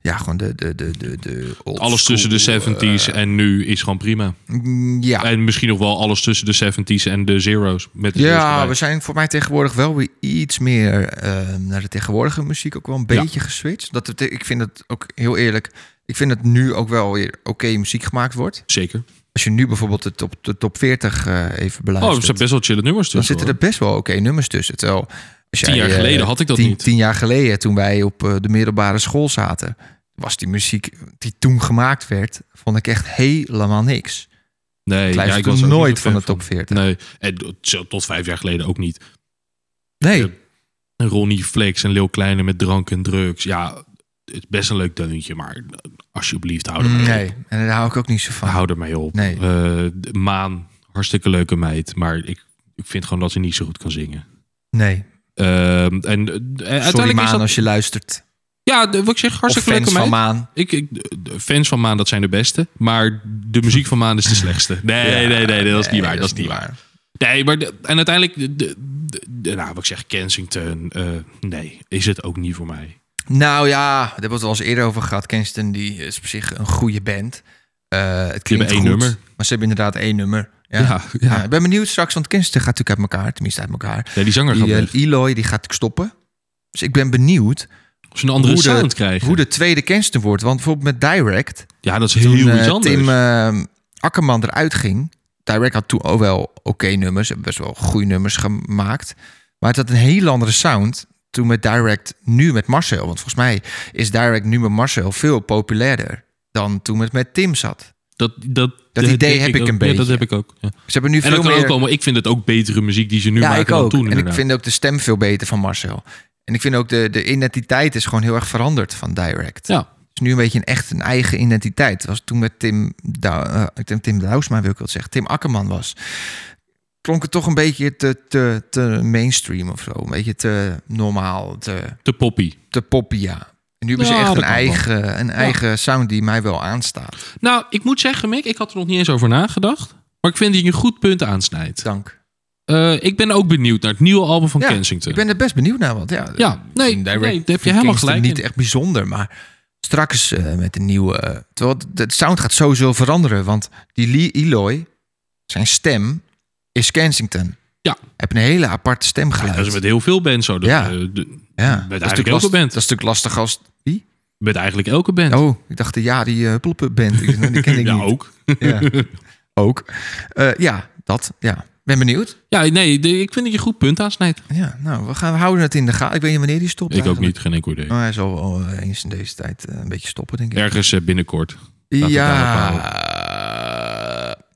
B: ja, gewoon de, de, de, de, de old
A: Alles tussen de
B: school,
A: 70s
B: eh,
A: en nu is gewoon prima.
B: mm, ja.
A: En misschien nog wel alles tussen de 70s en de zeros. Met de
B: Ja, we zijn voor mij tegenwoordig wel weer iets meer naar de tegenwoordige muziek ook wel een
A: Ja.
B: beetje geswitcht. Dat ik vind het ook heel eerlijk. Ik vind dat nu ook wel weer oké muziek gemaakt wordt.
A: Zeker.
B: Als je nu bijvoorbeeld de top, de top 40 eh, even
A: Oh, er
B: beluistert,
A: zijn best wel chille nummers
B: dan zitten er best wel oké nummers tussen. Terwijl Als
A: Tien jaar
B: jij, eh,
A: geleden had ik dat
B: tien,
A: niet.
B: Tien jaar geleden, toen wij op eh, de middelbare school zaten, was die muziek die toen gemaakt werd, vond ik echt helemaal niks.
A: Nee,
B: Ik
A: ja, ik was
B: nooit van de top 40.
A: Nee, en tot vijf jaar geleden ook niet.
B: Nee,
A: Ronnie Flex en Lil Kleine met drank en drugs. Ja, het is best een leuk deuntje, maar alsjeblieft, hou er mee
B: nee.
A: op.
B: En daar hou ik ook niet zo van.
A: Hou er mee op.
B: Nee.
A: Eh, Maan, hartstikke leuke meid, maar ik, ik vind gewoon dat ze niet zo goed kan zingen.
B: Nee.
A: Ehm, en eh,
B: Sorry
A: uiteindelijk
B: Maan
A: is dat...
B: als je luistert.
A: Ja, wat ik zeg, hartstikke
B: fans
A: leuke
B: van
A: meid.
B: Maan.
A: Ik, ik, fans van Maan, dat zijn de beste. Maar de muziek van Maan is de slechtste. Nee,
B: Ja,
A: nee, nee, dat is niet waar. Dat is niet waar. Nee, maar de- en uiteindelijk, de, de, de- de- nou, wat ik zeg, Kensington, eh, nee, is het ook niet voor mij.
B: Nou ja, daar hebben we het al eens eerder over gehad. Kensington die is op zich een goede band. Eh het klinkt
A: één
B: goed,
A: nummer.
B: Maar ze hebben inderdaad één nummer. Ja.
A: Ja, ja.
B: Ja, ik ben benieuwd straks, want Kensington gaat natuurlijk uit elkaar. Tenminste uit elkaar.
A: Ja, die zanger gaat
B: Die, eh,
A: weg.
B: Eloy die gaat stoppen. Dus ik ben benieuwd
A: Als ze een andere
B: hoe de-
A: sound krijgen.
B: hoe de tweede Kensington wordt. Want bijvoorbeeld met Direct,
A: ja, dat is heel
B: toen
A: iets
B: eh,
A: anders.
B: Tim eh, Akkerman eruit ging. Direct had toen ook wel oké nummers. Hebben best wel goede nummers gemaakt. Maar het had een heel andere sound. Toen met Direct, nu met Marcel. Want volgens mij is Direct nu met Marcel veel populairder dan toen het met Tim zat.
A: dat, dat,
B: Dat idee
A: denk
B: heb ik
A: ook.
B: een
A: Ja, dat
B: beetje.
A: heb ik ook. Ja.
B: Ze hebben nu
A: En
B: veel
A: dat kan
B: meer...
A: ook komen. Ik vind het ook betere muziek die ze nu
B: ja,
A: maken
B: ik
A: dan toen.
B: en ik vind ook de stem veel beter van Marcel. En ik vind ook de, de identiteit is gewoon heel erg veranderd van Direct.
A: Ja.
B: Het is nu een beetje een echt een eigen identiteit. Het was toen met Tim, Dou- eh, Tim, Tim wil ik wel zeggen, Tim Akkerman was. Klonk het toch een beetje te, te, te mainstream of zo. Een beetje te normaal, te,
A: Te poppy.
B: te poppy, ja. En nu hebben ze echt een eigen, een eigen sound die mij wel aanstaat.
A: Nou, ik moet zeggen, Mick, ik had er nog niet eens over nagedacht. Maar ik vind dat je een goed punt aansnijdt.
B: Dank.
A: Eh, ik ben ook benieuwd naar het nieuwe album van
B: Ja,
A: Kensington.
B: Ik ben er best benieuwd naar, want ja...
A: Ja, nee, nee, daar heb je helemaal gelijk
B: Niet echt bijzonder, maar straks eh, met de nieuwe... eh, terwijl de, de sound gaat sowieso veranderen, want die Lee Eloy, zijn stem, is Kensington.
A: Ja.
B: Heb een hele aparte stemgeluid.
A: dat is met heel veel bands zo. Dat,
B: Ja.
A: eh, de-
B: ja,
A: met
B: dat is,
A: eigenlijk elke band.
B: dat is natuurlijk lastig als... Wie?
A: Met eigenlijk elke band.
B: Oh, ik dacht ja, die uh, band. Ik- Die ken ik
A: ja,
B: niet.
A: ook.
B: Ja. ook. Eh, ja, dat. Ja. Ben benieuwd.
A: Ja, nee, de- ik vind dat je goed punt aansnijdt.
B: Ja, nou, we, gaan, we houden het in de gaten. Ik weet niet wanneer die stopt
A: Ik ook niet, geen enkel idee.
B: Oh, hij zal wel eh, eens in deze tijd eh, een beetje stoppen, denk ik.
A: Ergens eh, binnenkort.
B: Ja,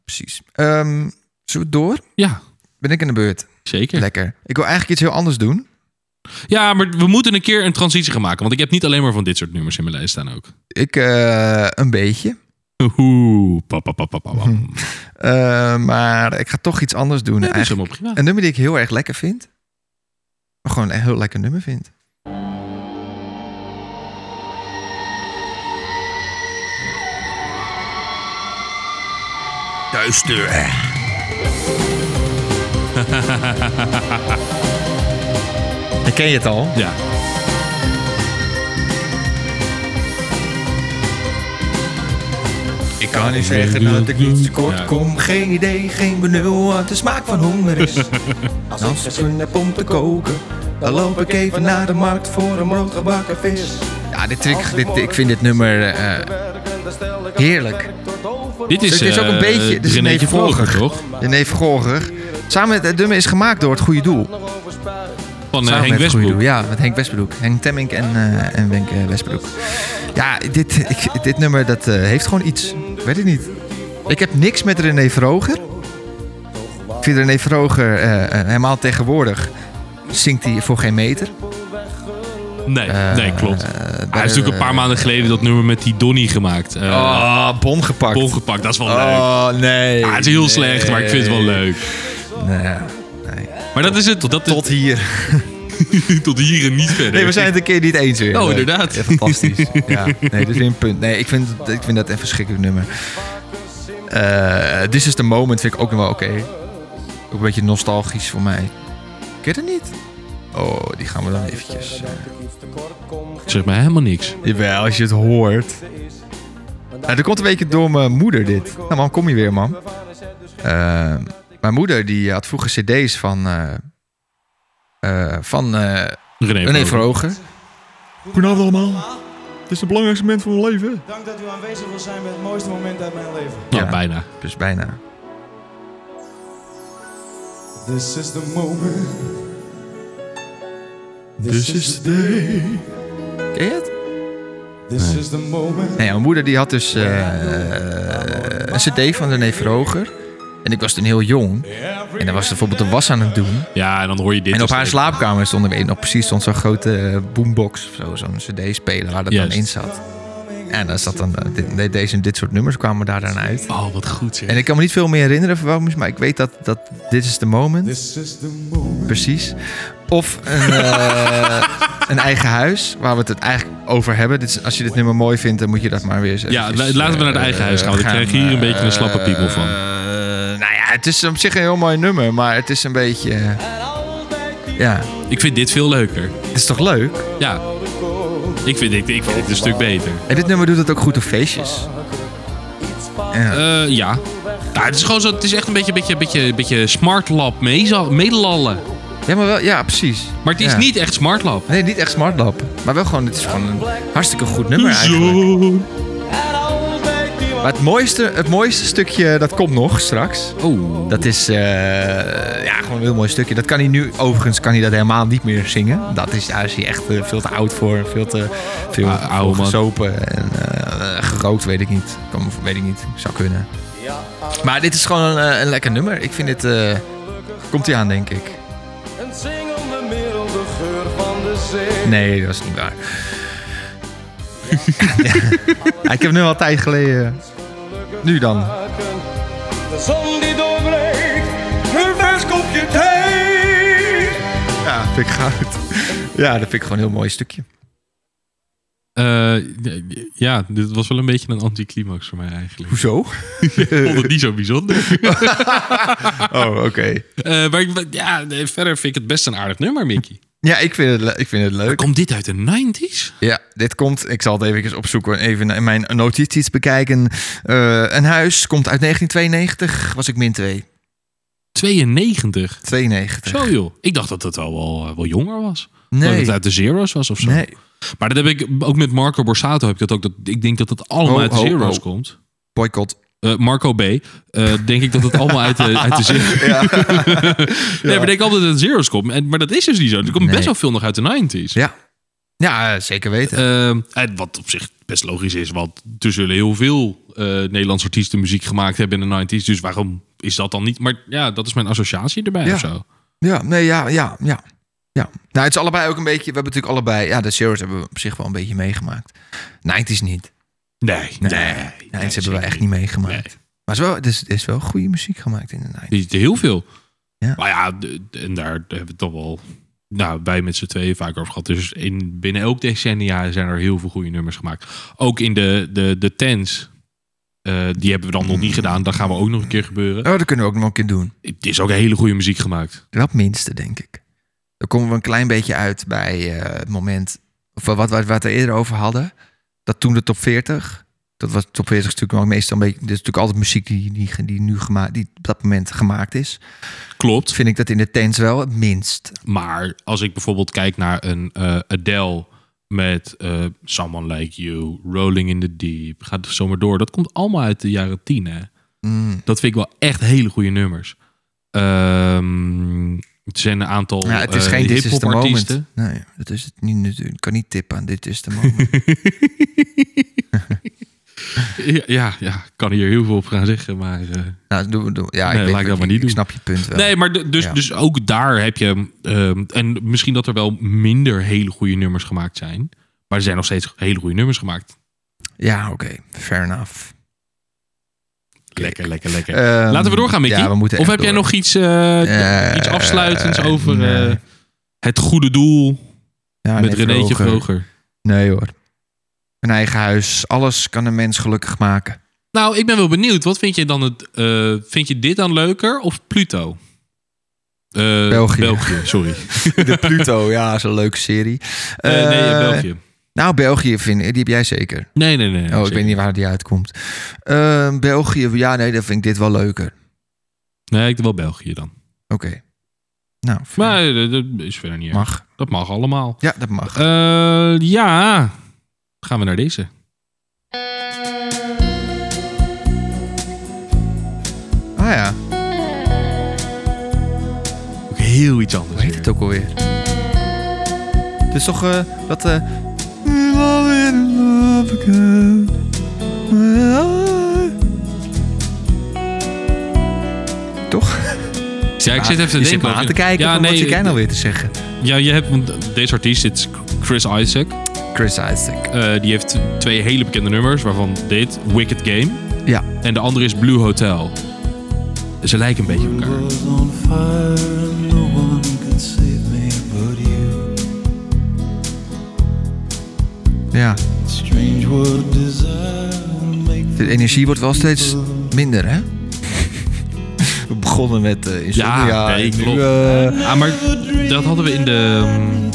B: precies. Ehm zullen we door?
A: Ja,
B: Ben ik in de beurt?
A: zeker.
B: Lekker. Ik wil eigenlijk iets heel anders doen.
A: Ja, maar we moeten een keer een transitie gaan maken. Want ik heb niet alleen maar van dit soort nummers in mijn lijst staan ook.
B: Ik eh, een beetje.
A: Oeh.
B: Eh, maar ik ga toch iets anders doen.
A: Nee, dat is
B: Eigenlijk
A: helemaal prima.
B: een nummer die ik heel erg lekker vind. Maar gewoon een heel lekker nummer vind. Duister. Ken je het al?
A: Ja.
B: Ik kan niet zeggen dat ik niet te kort
A: Ja.
B: kom. Geen idee, geen benul wat de smaak van honger is. Als ik zin heb om te koken, dan loop ik even naar de markt voor een brood gebakken vis. Ja, dit, ik, dit, ik vind dit nummer eh, heerlijk.
A: Dit is,
B: Het is ook een
A: eh,
B: beetje- dit is
A: René
B: Volger.
A: toch?
B: De neef Gorger. Samen met het nummer is gemaakt door het goede doel.
A: Van eh, Henk Westbroek.
B: Ja, met Henk Westbroek. Henk Temmink en, eh en Wenk eh, Westbroek. Ja, dit, ik, dit nummer dat, eh, heeft gewoon iets. Ik weet het niet. Ik heb niks met René Vroger. Ik vind René Vroger eh, eh, helemaal tegenwoordig. Zingt hij voor geen meter.
A: Nee,
B: Eh,
A: nee, klopt.
B: eh,
A: Hij heeft natuurlijk een paar maanden geleden dat nummer met die Donnie gemaakt. Eh
B: Oh, bon gepakt.
A: Bon gepakt, dat is wel leuk.
B: Oh, nee.
A: Ja, het is heel slecht, maar ik vind het wel leuk.
B: Nee, nee.
A: Maar dat is het. Dat is,
B: Tot hier.
A: tot hier en niet verder.
B: Nee, we zijn het een keer niet eens weer.
A: Oh,
B: Nee.
A: inderdaad.
B: Ja, fantastisch. ja, nee, dat is weer een punt. Nee, ik vind, ik vind dat een verschrikkelijk nummer. Eh This is the Moment vind ik ook nog wel oké. Ook een beetje nostalgisch voor mij. Ken je het niet? Oh, die gaan we dan eventjes... eh,
A: Zeg maar helemaal niks.
B: Jawel, als je het hoort. Nou, dat komt een beetje door mijn moeder dit. Nou man, kom je weer man. Eh, mijn moeder die had vroeger cd's van... eh, eh, van eh
A: René,
B: René. Goedenavond allemaal. Het is het belangrijkste moment van mijn leven.
G: Dank dat u aanwezig wil zijn bij het mooiste moment uit mijn leven.
A: Nou,
B: Ja.
A: bijna.
B: Dus bijna.
G: This is the moment. This is the day.
B: Ken je het?
G: This is the moment.
B: Nee, mijn moeder die had dus eh, een cd van René Vroger. En ik was toen heel jong. En dan was ze bijvoorbeeld de was aan het doen.
A: Ja, en dan hoor je dit.
B: En op haar slaapkamer stond er weet nog precies stond zo'n grote eh, boombox of zo, zo'n cd-speler waar dat
A: Juist.
B: dan in zat. En dan zat dan, eh, dit, nee, deze, dit soort nummers kwamen daar dan uit.
A: Oh, wat goed zeg.
B: En ik kan me niet veel meer herinneren van muziek, maar ik weet dat, dat dit is de moment,
G: This is the moment.
B: precies. Of een, eh, een eigen huis, waar we het, eigenlijk over hebben. Dit is, als je dit nummer mooi vindt, dan moet je dat maar weer zeggen.
A: Ja, laten we naar het eigen huis gaan, want ik krijg hier een beetje een slappe piemel van.
B: nou ja, het is op zich een heel mooi nummer, maar het is een beetje... eh, ja,
A: Ik vind dit veel leuker.
B: het is toch leuk?
A: Ja. Ik vind dit, ik vind dit een stuk beter.
B: En dit nummer doet het ook goed op feestjes. Ja.
A: Eh, ja. ja. Het is gewoon zo, het is echt een beetje, beetje, beetje, beetje smart lab medelallen.
B: Ja, maar wel, ja, precies.
A: Maar het is
B: Ja.
A: niet echt smart lab.
B: Nee, niet echt smartlap. Maar wel gewoon, het is gewoon een hartstikke goed nummer eigenlijk.
A: Zo.
B: Maar het mooiste, het mooiste stukje, dat komt nog straks.
A: Oh.
B: Dat is eh, ja, gewoon een heel mooi stukje. Dat kan hij nu, overigens kan hij dat helemaal niet meer zingen. Dat is, daar is hij echt eh, veel te oud voor. Veel te veel
A: Ah, oude man.
B: en eh, gerookt, weet ik niet. Kan, weet ik niet, zou kunnen. Maar dit is gewoon een, eh, een lekker nummer. Ik vind dit, eh, komt hij aan denk ik. Nee, dat is niet waar. Ja, ik heb nu al tijd geleden. Nu dan.
G: De zon die doorbreekt, een vers kopje thee.
B: Ja, vind ik goud. Ja, dat vind ik gewoon een heel mooi stukje.
A: Eh, ja, dit was wel een beetje een anticlimax voor mij eigenlijk.
B: Hoezo?
A: Ik vond het niet zo bijzonder.
B: Oh, oké.
A: Eh, maar ik- ja, nee, verder vind ik het best een aardig nummer, Mickey.
B: Ja, ik vind, het, ik vind het leuk.
A: Komt dit uit de 90s?
B: Ja, dit komt, ik zal het even opzoeken, even in mijn notities bekijken. Eh, een huis komt uit 1992, was ik min 2.
A: 92.
B: 92.
A: Zo joh. Ik dacht dat het al wel, eh, wel jonger was. Dat
B: Nee.
A: het uit de Zero's was of zo.
B: Nee.
A: Maar dat heb ik ook met Marco Borsato. Heb ik dat ook. Dat, ik denk dat het allemaal uit de Zero's
B: ho.
A: komt.
B: Boycott.
A: Eh, Marco B. eh, denk ik dat het allemaal uit de, uit de Zero's
B: Ja.
A: Nee, maar denk altijd dat het Zero's komt. En, maar dat is dus niet zo. Er komt
B: Nee.
A: best wel veel nog uit de 90s.
B: ja. Ja, eh, zeker weten.
A: Ehm, en wat op zich best logisch is, want er zullen heel veel Nederlandse artiesten muziek gemaakt hebben in de 90s. Dus waarom is dat dan niet? Maar ja, dat is mijn associatie erbij
B: Ja.
A: of zo.
B: Ja, nee, ja, ja, ja. Ja. Nou, het is allebei ook een beetje... We hebben natuurlijk allebei... Ja, de Zero's hebben we op zich wel een beetje meegemaakt. 90s niet.
A: Nee,
B: Nee,
A: nee.
B: nee,
A: nee,
B: dat hebben we echt niet meegemaakt.
A: Nee.
B: Maar het is, wel, het, is, het is wel goede muziek gemaakt in de 90s.
A: Die heel veel.
B: Ja.
A: Maar ja, en daar hebben we toch wel... Nou, wij met z'n tweeën vaak over gehad. Dus in, binnen elk decennia zijn er heel veel goede nummers gemaakt. Ook in de, de, de tens. eh, die hebben we dan nog niet gedaan. Dat gaan we ook nog een keer gebeuren.
B: Oh, dat kunnen we ook nog een keer doen.
A: Het is ook hele goede muziek gemaakt.
B: Dat minste, denk ik. Dan komen we een klein beetje uit bij eh, het moment... Of wat, wat, wat we het er eerder over hadden. Dat toen de top 40... Dat was top 40 is natuurlijk wel meestal een beetje... Dit is natuurlijk altijd muziek die, die, die nu gemaakt, die op dat moment gemaakt is.
A: Klopt.
B: Vind ik dat in de tents wel het minst.
A: Maar als ik bijvoorbeeld kijk naar een eh, Adele met eh, Someone Like You, Rolling in the Deep, gaat er zomaar door. Dat komt allemaal uit de jaren tien. Hè?
B: Mm.
A: Dat vind ik wel echt hele goede nummers. Ehm, er zijn een aantal
B: Ja, het is
A: eh,
B: geen moment.
A: hip-hop-artiesten.
B: Nee, dat is het niet natuurlijk. Ik kan niet tippen aan Dit is de moment.
A: Ja, ja, kan hier heel veel op gaan zeggen, maar... eh,
B: nou, doe, doe. Ja,
A: Nee,
B: ik, weet
A: ik dat maar niet
B: ik
A: doen.
B: snap je punt wel.
A: Nee, maar de- dus,
B: Ja.
A: dus ook daar heb je... ehm, en misschien dat er wel minder hele goede nummers gemaakt zijn. Maar er zijn nog steeds hele goede nummers gemaakt.
B: Ja, oké. Fair enough.
A: Lekker, lekker, lekker.
B: Ehm,
A: Laten we doorgaan, Mickey.
B: Ja, we moeten
A: of heb jij nog iets, eh,
B: Eh,
A: iets afsluitends over
B: nee.
A: eh, het goede doel
B: Ja,
A: met
B: nee,
A: Renéetje
B: Vroger.
A: Vroger?
B: Nee hoor. Een eigen huis. Alles kan een mens gelukkig maken.
A: Nou, ik ben wel benieuwd. Wat vind je dan het? eh, vind je dit dan leuker of Pluto? Eh,
B: België.
A: België, sorry.
B: De Pluto, ja, is een leuke serie.
A: Eh, nee,
B: Eh,
A: België.
B: Nou, België vind ik, die heb jij zeker.
A: Nee, nee, nee.
B: Oh, ik weet niet waar die uitkomt. Eh, België, ja, nee, dan vind ik dit wel leuker.
A: Nee, ik doe wel België dan.
B: Oké. Nou,
A: Maar eh, dat is verder niet erg.
B: mag.
A: Dat mag allemaal.
B: Ja, dat mag.
A: Eh, ja, gaan we naar deze.
B: Ah ja,
A: Ook heel iets anders.
B: hoe heet het ook alweer? Het is toch eh, dat... again. Toch?
A: Ja, ik zit even te
B: Je zit
A: denken.
B: aan te kijken
A: Ja,
B: van
A: nee,
B: wat jij
A: ik-
B: nou weer te zeggen?
A: Ja, je hebt, want deze artiest is Chris Isaac.
B: Chris Isaac.
A: Eh, die heeft twee hele bekende nummers, waarvan dit, Wicked Game.
B: Ja.
A: En de andere is Blue Hotel. Ze lijken een beetje op elkaar.
B: Ja. De energie wordt wel steeds minder, hè? We begonnen met eh insomnia.
A: Ja, nee,
B: nu,
A: klopt.
B: eh,
A: Ah, maar dat hadden we in de, mm,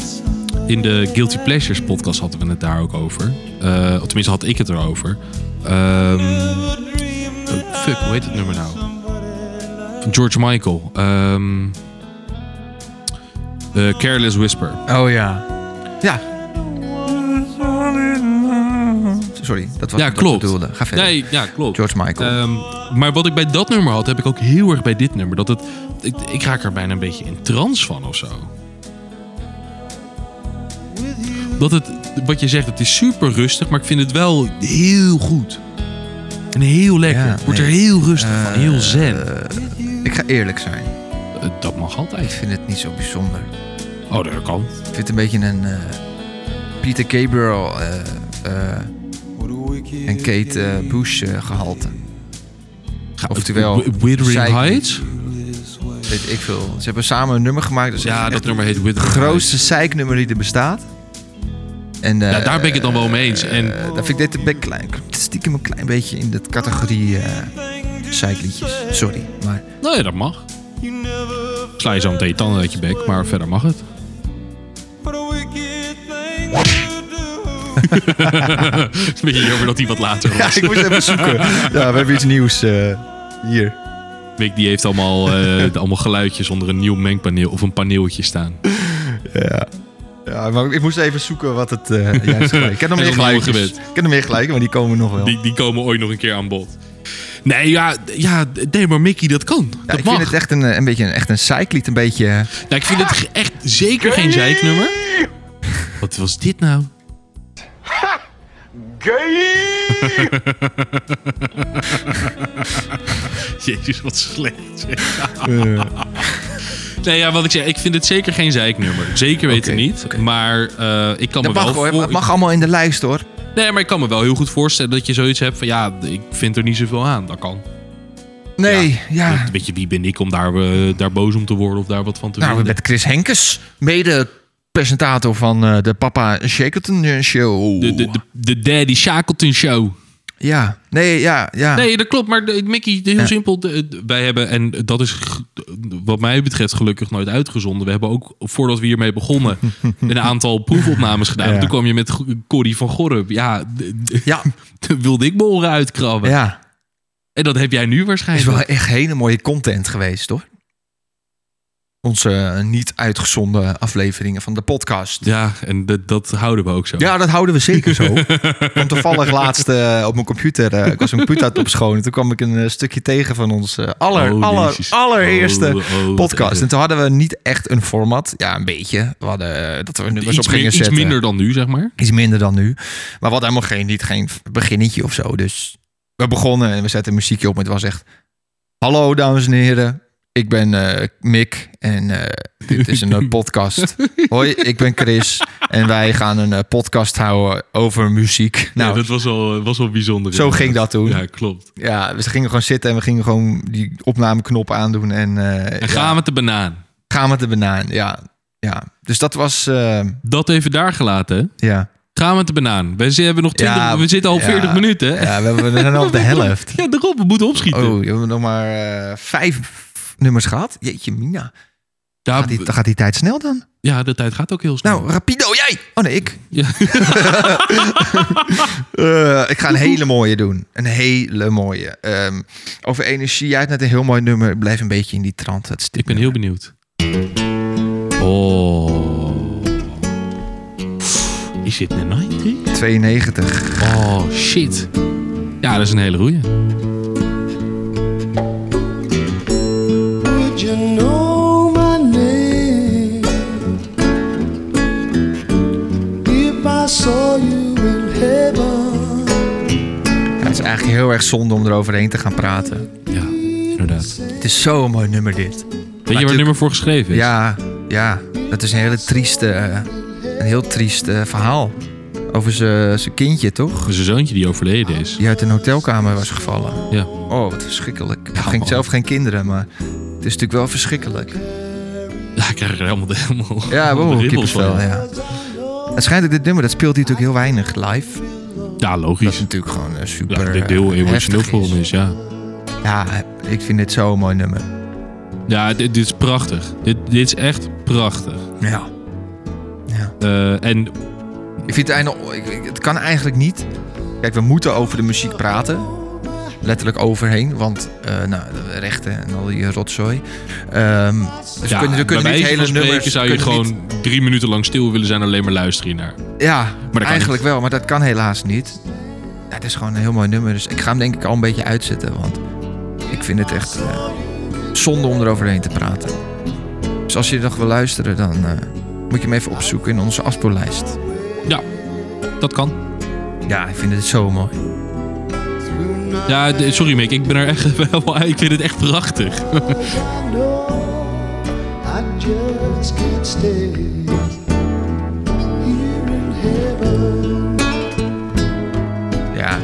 A: in de Guilty Pleasures podcast hadden we het daar ook over. Eh, of tenminste had ik het erover. Ehm, oh, fuck, hoe heet het nummer nou? Van George Michael. Ehm, eh, Careless Whisper.
B: oh ja. Ja. Sorry, dat was
A: Ja,
B: wat
A: klopt.
B: ik bedoelde. Ga verder.
A: Nee, ja, klopt.
B: George Michael.
A: Ehm, maar wat ik bij dat nummer had, heb ik ook heel erg bij dit nummer. Dat het, ik, ik raak er bijna een beetje in trance van of zo. Dat het, wat je zegt, het is super rustig, maar ik vind het wel heel goed. En heel lekker.
B: Ja,
A: wordt
B: nee.
A: er heel rustig van, heel
B: Eh,
A: zen.
B: ik ga eerlijk zijn.
A: Eh, dat mag
B: Ik
A: altijd.
B: vind het niet zo bijzonder.
A: Oh, dat kan.
B: Ik vind het een beetje een eh, Peter Gabriel eh, en Kate eh, Bush eh, gehalte. Oftewel,
A: Wi- Withering. Heights?
B: Weet ik veel. Ze hebben samen een nummer gemaakt. Is
A: Ja, dat nummer heet
B: het
A: Withering
B: grootste zeiknummer die er bestaat. En, eh,
A: Ja, daar ben ik het dan wel mee eens. En-
B: eh, daar vind ik dit een klein, stiekem een klein beetje in de categorie eh zeikliedjes. Sorry, maar
A: Nee, dat mag. Sla je zo meteen tanden uit je bek, maar verder mag het. Het is een beetje jammer dat hij wat later was.
B: ja, ik moest even zoeken. Ja, we hebben iets nieuws eh, hier.
A: Mick die heeft allemaal, eh, allemaal geluidjes onder een nieuw mengpaneel of een paneeltje staan.
B: Ja. Ja, maar ik moest even zoeken wat het eh juist gelijk. Ik heb nog
A: Hij
B: meer gelijk. Ik heb nog meer gelijk, maar die komen nog wel.
A: Die, die komen ooit nog een keer aan bod. Nee, ja, ja nee, maar Mickey, dat kan.
B: ja,
A: dat
B: ik
A: mag.
B: vind het echt een, een beetje een, echt een zeiklied. Een beetje...
A: Nou, ik vind het echt zeker geen zeiknummer. Wat was dit nou? Jezus, wat slecht. zeg. Nee, ja, wat ik zeg, ik vind het zeker geen zeiknummer. Zeker weten
B: Oké,
A: niet. Maar eh, ik kan me
B: Dat mag
A: wel
B: hoor,
A: voor-
B: het mag allemaal in de lijst hoor.
A: Nee, maar ik kan me wel heel goed voorstellen dat je zoiets hebt van... Ja, ik vind er niet zoveel aan. Dat kan.
B: Nee, ja.
A: Weet je, wie ben ik om daar, eh, daar boos om te worden of daar wat van te
B: Nou,
A: vinden?
B: met Chris Henkes, mede presentator van eh, de Papa Shackleton Show.
A: De, de, de, de Daddy Shackleton Show.
B: Ja, nee, ja, ja.
A: Nee, dat klopt. Maar de- Mickey, heel
B: Ja.
A: simpel. wij hebben, en dat is wat mij betreft gelukkig nooit uitgezonden. We hebben ook, voordat we hiermee begonnen, een aantal proefopnames gedaan.
B: Ja.
A: Toen kwam je met Corrie van Gorp. Ja,
B: Ja,
A: wilde ik mijn oren uitkrabben.
B: ja.
A: En dat heb jij nu
B: is
A: waarschijnlijk.
B: wel echt hele mooie content geweest hoor. Onze eh, niet uitgezonden afleveringen van de podcast.
A: Ja, en dat- dat houden we ook zo.
B: Ja, dat houden we zeker zo. Kwam toevallig laatst eh, op mijn computer. eh, ik was een computer aan het opschonen. Toen kwam ik een stukje tegen van ons eh, aller,
A: Oh,
B: aller, allereerste
A: Oh, oh, wat
B: podcast. En toen hadden we niet echt een format. Ja, een beetje. We hadden dat we nummers
A: iets,
B: op gingen
A: iets
B: zetten.
A: minder dan nu, zeg maar.
B: Iets minder dan nu. Maar we hadden helemaal geen, niet, geen beginnetje of zo. Dus we begonnen en we zetten een muziekje op. En het was echt... Hallo dames en heren. Ik ben eh, Mick en eh, dit is een eh, podcast. Hoi, ik ben Chris. En wij gaan een podcast houden over muziek.
A: Nou, dat was wel, was wel bijzonder.
B: zo
A: inderdaad.
B: ging dat toen.
A: Ja, klopt.
B: Ja, we gingen gewoon zitten en we gingen gewoon die opnameknop aandoen. En,
A: En gaan met de banaan.
B: gaan met de banaan. Ja, ja. Dus dat was...
A: Dat even daar gelaten.
B: ja.
A: Gaan met de banaan. We hebben nog 20,
B: Ja,
A: we zitten al
B: ja.
A: 40 minuten.
B: ja, we, hebben, we zijn al op de helft.
A: Ja, daarop. We moeten opschieten.
B: Oh, je hebt nog maar vijf nummers gehad. Jeetje, Mina.
A: ja,
B: Gaat die, dan gaat die tijd snel dan?
A: ja, de tijd gaat ook heel snel.
B: Nou, rapido, jij! Oh nee, ik.
A: Ja.
B: Eh, ik ga een hele mooie doen. Een hele mooie. Ehm, over energie. Jij hebt net een heel mooi nummer. Blijf een beetje in die trant. Het
A: Ik ben heel benieuwd. Oh. Is dit een 90?
B: nummer. 92.
A: Oh, shit. Ja, dat is een hele goeie.
H: eigenlijk
B: heel erg zonde om eroverheen te gaan praten.
A: Ja, inderdaad.
B: Het is zo'n mooi nummer dit.
A: Weet je waar het nummer voor geschreven is?
B: Ja, ja. Dat is een hele trieste, eh, een heel triest eh, verhaal. Over zijn kindje, toch?
A: Zijn zoontje die overleden is.
B: Die uit een hotelkamer was gevallen.
A: Ja.
B: Oh, wat verschrikkelijk. Hij
A: ging
B: zelf geen kinderen, maar is natuurlijk wel verschrikkelijk.
A: Ja, ik krijg er helemaal, helemaal
B: Ja, wow,
A: de
B: kippenvel, ja. Het schijnt dat dit nummer, dat speelt hij natuurlijk heel weinig live.
A: Ja,
B: Dat
A: logisch.
B: is natuurlijk gewoon eh, super
A: Ja, dit deel
B: eh,
A: emotioneel
B: heftig
A: voor hem is, ja.
B: Ja, ik vind dit zo'n mooi nummer.
A: Ja, dit, dit is prachtig. Dit, dit is echt prachtig.
B: Ja. ja.
A: Eh, en
B: Ik vind het, einde, het kan eigenlijk niet. Kijk, we moeten over de muziek praten. Letterlijk overheen, want eh, nou, de rechten en al die rotzooi. Ehm, dus
A: ja,
B: we kunnen, we kunnen
A: bij
B: niet hele nummers...
A: zou je gewoon drie minuten lang stil willen zijn en alleen maar luisteren naar.
B: ja,
A: kan
B: eigenlijk wel, maar dat kan helaas niet. Ja, het is gewoon een heel mooi nummer, dus ik ga hem denk ik al een beetje uitzetten. Want ik vind het echt eh, zonde om eroverheen te praten. Dus als je nog wil luisteren, dan eh, moet je hem even opzoeken in onze afspeellijst.
A: Ja, dat kan.
B: Ja, ik vind het zo mooi.
A: Ja, sorry Mick, ik ben er echt wel... Ik vind het echt prachtig.
B: Ja,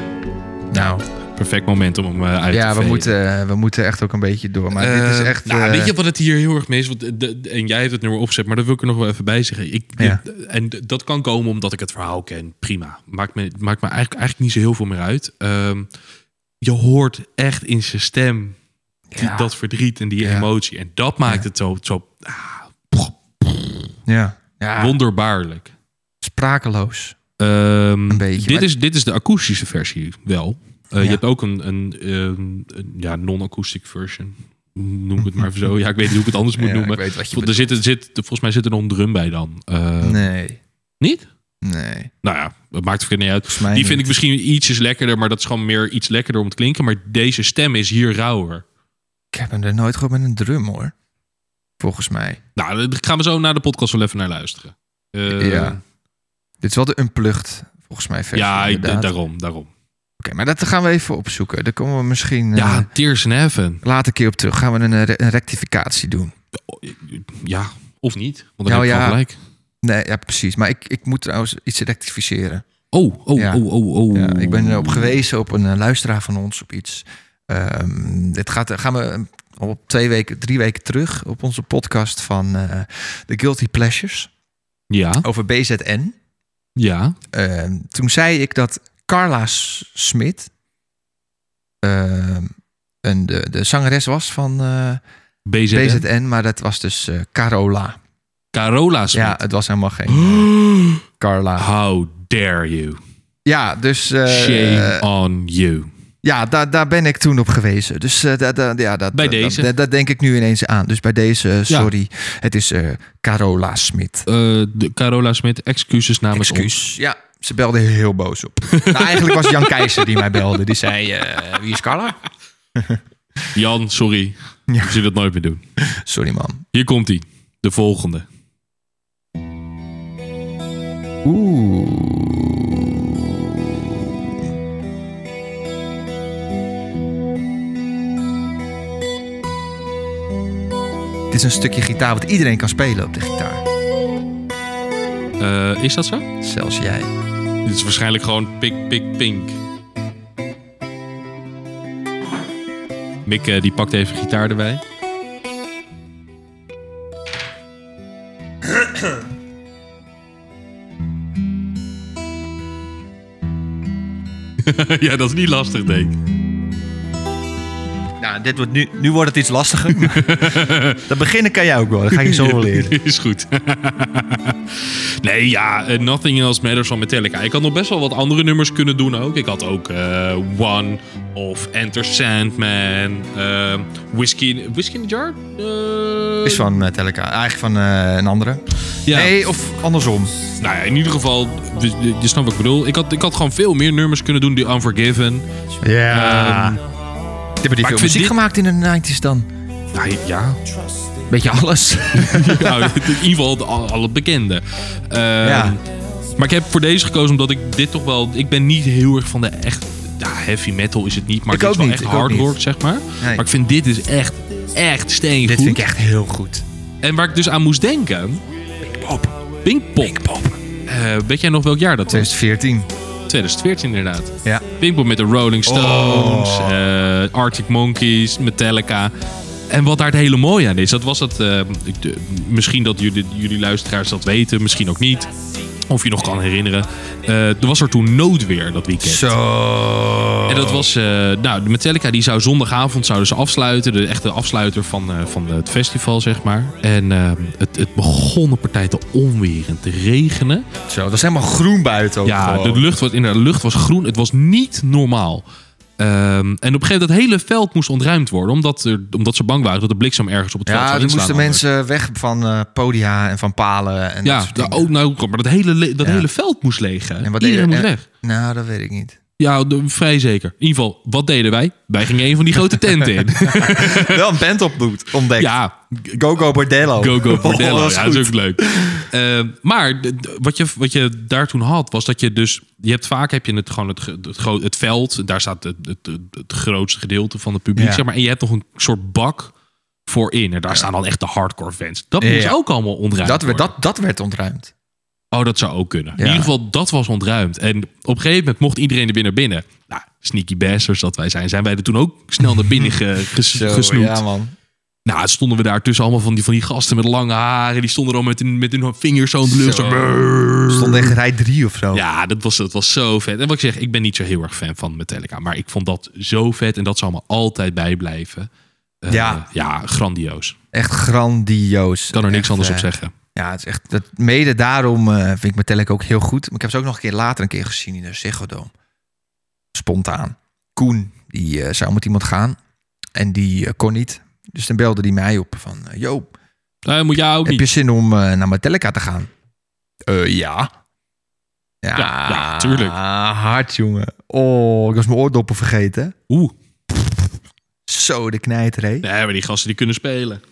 B: nou...
A: Perfect moment om hem eh, uit
B: Ja,
A: te
B: we
A: vegen.
B: moeten, we moeten echt ook een beetje door. Maar dit is
A: Eh,
B: echt...
A: Nou,
B: eh,
A: weet je wat het hier heel erg mis? Want de, de- en jij hebt het nummer opgezet, maar dat wil ik er nog wel even bij zeggen. Ik,
B: Ja.
A: dit- en dat kan komen omdat ik het verhaal ken. Prima. Maakt me, maakt me eigenlijk, eigenlijk niet zo heel veel meer uit. Ehm, je hoort echt in zijn stem die-
B: Ja.
A: dat verdriet en die
B: Ja.
A: emotie. En dat maakt
B: Ja.
A: het zo, zo ah,
B: ja, ja
A: wonderbaarlijk.
B: sprakeloos.
A: Ehm,
B: Een beetje,
A: Dit,
B: maar-
A: is, dit is de akoestische versie wel. Eh, Je hebt ook een, een, een, een ja, non-acoustic version. Noem ik het maar zo. Ja, ik weet niet hoe ik het anders moet
B: Ja,
A: noemen.
B: ik weet wat je
A: er zit, er zit, volgens mij zit er nog een drum bij dan. Eh,
B: Nee,
A: Niet?
B: Nee.
A: Nou ja, dat maakt verder niet uit. Die vind ik misschien ietsjes lekkerder, maar dat is gewoon meer iets lekkerder om te klinken. Maar deze stem is hier rauwer.
B: Ik heb hem er nooit gehoord met een drum, hoor. Volgens mij.
A: Nou, daar gaan we zo naar de podcast wel even naar luisteren. Eh,
B: Ja. Dit is wel de unplugged, volgens mij, versie.
A: ja,
B: inderdaad.
A: daarom, daarom.
B: Oké, maar dat gaan we even opzoeken. Daar komen we misschien...
A: Ja, Tears in Heaven.
B: later een keer op terug. Gaan we een, eh, een rectificatie doen.
A: Ja, of niet. Want dan
B: Nou
A: heb je
B: ja.
A: gelijk.
B: Nee, ja, precies. Maar ik, ik moet trouwens iets rectificeren.
A: Oh, oh,
B: Ja.
A: oh, oh, oh.
B: Ja, ik ben erop gewezen op een eh, luisteraar van ons op iets. Ehm, dit gaat, gaan we op twee weken, drie weken terug op onze podcast van eh The Guilty Pleasures
A: Ja,
B: over BZN.
A: ja.
B: Ehm, toen zei ik dat Carla Smit ehm, een, de, de zangeres was van eh,
A: BZN.
B: BZN, maar dat was dus eh, Carola.
A: Carola Smit.
B: Ja, het was helemaal geen eh, Carla.
A: How dare you.
B: Ja, dus eh,
A: Shame on you.
B: Ja, daar, daar ben ik toen op gewezen. Dus eh, da- da- ja, dat,
A: Bij deze.
B: Dat, dat denk ik nu ineens aan. Dus bij deze, eh, sorry. Het is eh, Carola Smit.
A: Eh, de Carola Smit, excuses namens ons.
B: Excuus. Ja, ze belde heel boos op. nou, eigenlijk was Jan Keizer die mij belde. Die zei, eh, wie is Carla?
A: Jan, sorry.
B: Ja.
A: Ik zie dat nooit meer doen.
B: Sorry man.
A: Hier komt hij. De volgende.
B: Dit is een stukje gitaar wat iedereen kan spelen op de gitaar.
A: Eh, is dat zo?
B: Zelfs jij.
A: Dit is waarschijnlijk gewoon pik, pik, pink. Mick eh, die pakt even gitaar erbij. ja, dat is niet lastig, denk ik.
B: Dit wordt nu, nu wordt het iets lastiger. dat beginnen kan jij ook wel. Dat ga je zo wel leren.
A: Is goed. nee, ja, eh, Nothing Else Matters van Metallica. Ik had nog best wel wat andere nummers kunnen doen ook. Ik had ook eh, One of Enter Sandman. eh, Whiskey, Whiskey in the Jar?
B: Is van Metallica. Eigenlijk van een andere.
A: ja.
B: Nee, of andersom.
A: Nou ja, in ieder geval, je, je- je snapt wat ik bedoel. Ik had, ik had gewoon veel meer nummers kunnen doen. Die Unforgiven.
B: Ja.
A: Ehm,
B: Hebben die veel
A: vind
B: muziek
A: dit-
B: gemaakt in de 90s dan?
A: nou, ja,
B: Beetje alles.
A: nou, in ieder geval de- al, al het bekende. Ehm,
B: Ja.
A: Maar ik heb voor deze gekozen omdat ik dit toch wel... Ik ben niet heel erg van de echt ja, heavy metal is het niet, maar
B: Ik
A: het is wel
B: niet,
A: echt hard rock, zeg maar.
B: Nee.
A: Maar ik vind dit is echt, echt steengoed.
B: Dit vind ik echt heel goed.
A: En waar ik dus aan moest denken...
B: Pop.
A: Pinkpop.
B: Pinkpop.
A: Eh, weet jij nog welk jaar dat was?
B: 2014.
A: 2014 inderdaad.
B: Ja.
A: Pinkpop met de Rolling Stones,
B: Oh.
A: eh, Arctic Monkeys, Metallica. En wat daar het hele mooie aan is, dat was eh, de- misschien dat jullie, jullie luisteraars dat weten, misschien ook niet. Of je nog kan herinneren. Eh, er was er toen noodweer dat weekend.
B: Zo.
A: En dat was, eh, nou, de Metallica die zou zondagavond zouden ze afsluiten. De echte afsluiter van, eh, van het festival, zeg maar. En het, het begon een partij te onweren, te regenen.
B: Zo, dat is helemaal groen buiten ook
A: Ja,
B: gewoon.
A: de lucht was, in de lucht was groen. Het was niet normaal. Ehm, en op een gegeven moment dat hele veld moest ontruimd worden. Omdat, er, omdat ze bang waren dat de bliksem ergens op het veld
B: Ja,
A: zou
B: er
A: inslaan.
B: moesten
A: anders.
B: mensen weg van eh, podia en van palen. En dat
A: Ja,
B: soort
A: nou,
B: dingen.
A: oh, nou, maar dat hele, le- dat
B: Ja.
A: hele veld moest leeg.
B: En wat
A: Iedereen moest weg.
B: Nou, dat weet ik niet.
A: Ja, de- vrij zeker. In ieder geval, wat deden wij? Wij gingen een van die grote tenten in.
B: Wel een band op ontdekt.
A: ja,
B: Go Go Bordello.
A: Go Go Bordello.
B: Oh, dat
A: ja, dat is ook leuk. Eh, maar wat, je, wat je daar toen had, was dat je dus... Je hebt vaak heb je het, gewoon het, het, het veld. Daar staat het, het, het, grootste gedeelte van het publiek.
B: Ja.
A: Zeg maar, en je hebt nog een soort bak voorin. En daar staan dan echt de hardcore fans. Dat moest ook allemaal ontruimd
B: Dat, werd, dat, dat werd ontruimd.
A: Oh, dat zou ook kunnen.
B: Ja.
A: In ieder geval, dat was ontruimd. En op een gegeven moment mocht iedereen er naar binnen. Nou, sneaky bastards dat wij zijn. Zijn wij er toen ook snel naar binnen ge, ges-
B: Zo,
A: gesnoept.
B: Ja, man.
A: Nou, stonden we daar tussen allemaal van die, van die gasten met lange haren. Die stonden dan met hun, met hun vingers zo in de lucht.
B: Zo.
A: Zo. brrr.
B: Stond echt rij 3 of zo.
A: Ja, dat was, dat was zo vet. En wat ik zeg, ik ben niet zo heel erg fan van Metallica. Maar ik vond dat zo vet. En dat zal me altijd bijblijven. Eh,
B: Ja.
A: Ja, grandioos.
B: Echt grandioos.
A: Ik kan er niks
B: Echt,
A: anders op
B: eh,
A: zeggen.
B: Ja, het is echt, dat, mede daarom eh, vind ik Metallica ook heel goed. Maar ik heb ze ook nog een keer later een keer gezien in de Ziggo. Spontaan. Koen, die eh, zou met iemand gaan. En die eh, kon niet. Dus dan belde hij mij op van... Yo,
A: Nou, moet jou ook
B: heb
A: niet.
B: je zin om naar Metallica te gaan? Eh, ja. Ja,
A: Ja, ja, tuurlijk.
B: hard, jongen. Oh, ik was mijn oordoppen vergeten.
A: Oeh.
B: Zo, de knijter, hé.
A: Nee, maar die gasten die kunnen spelen.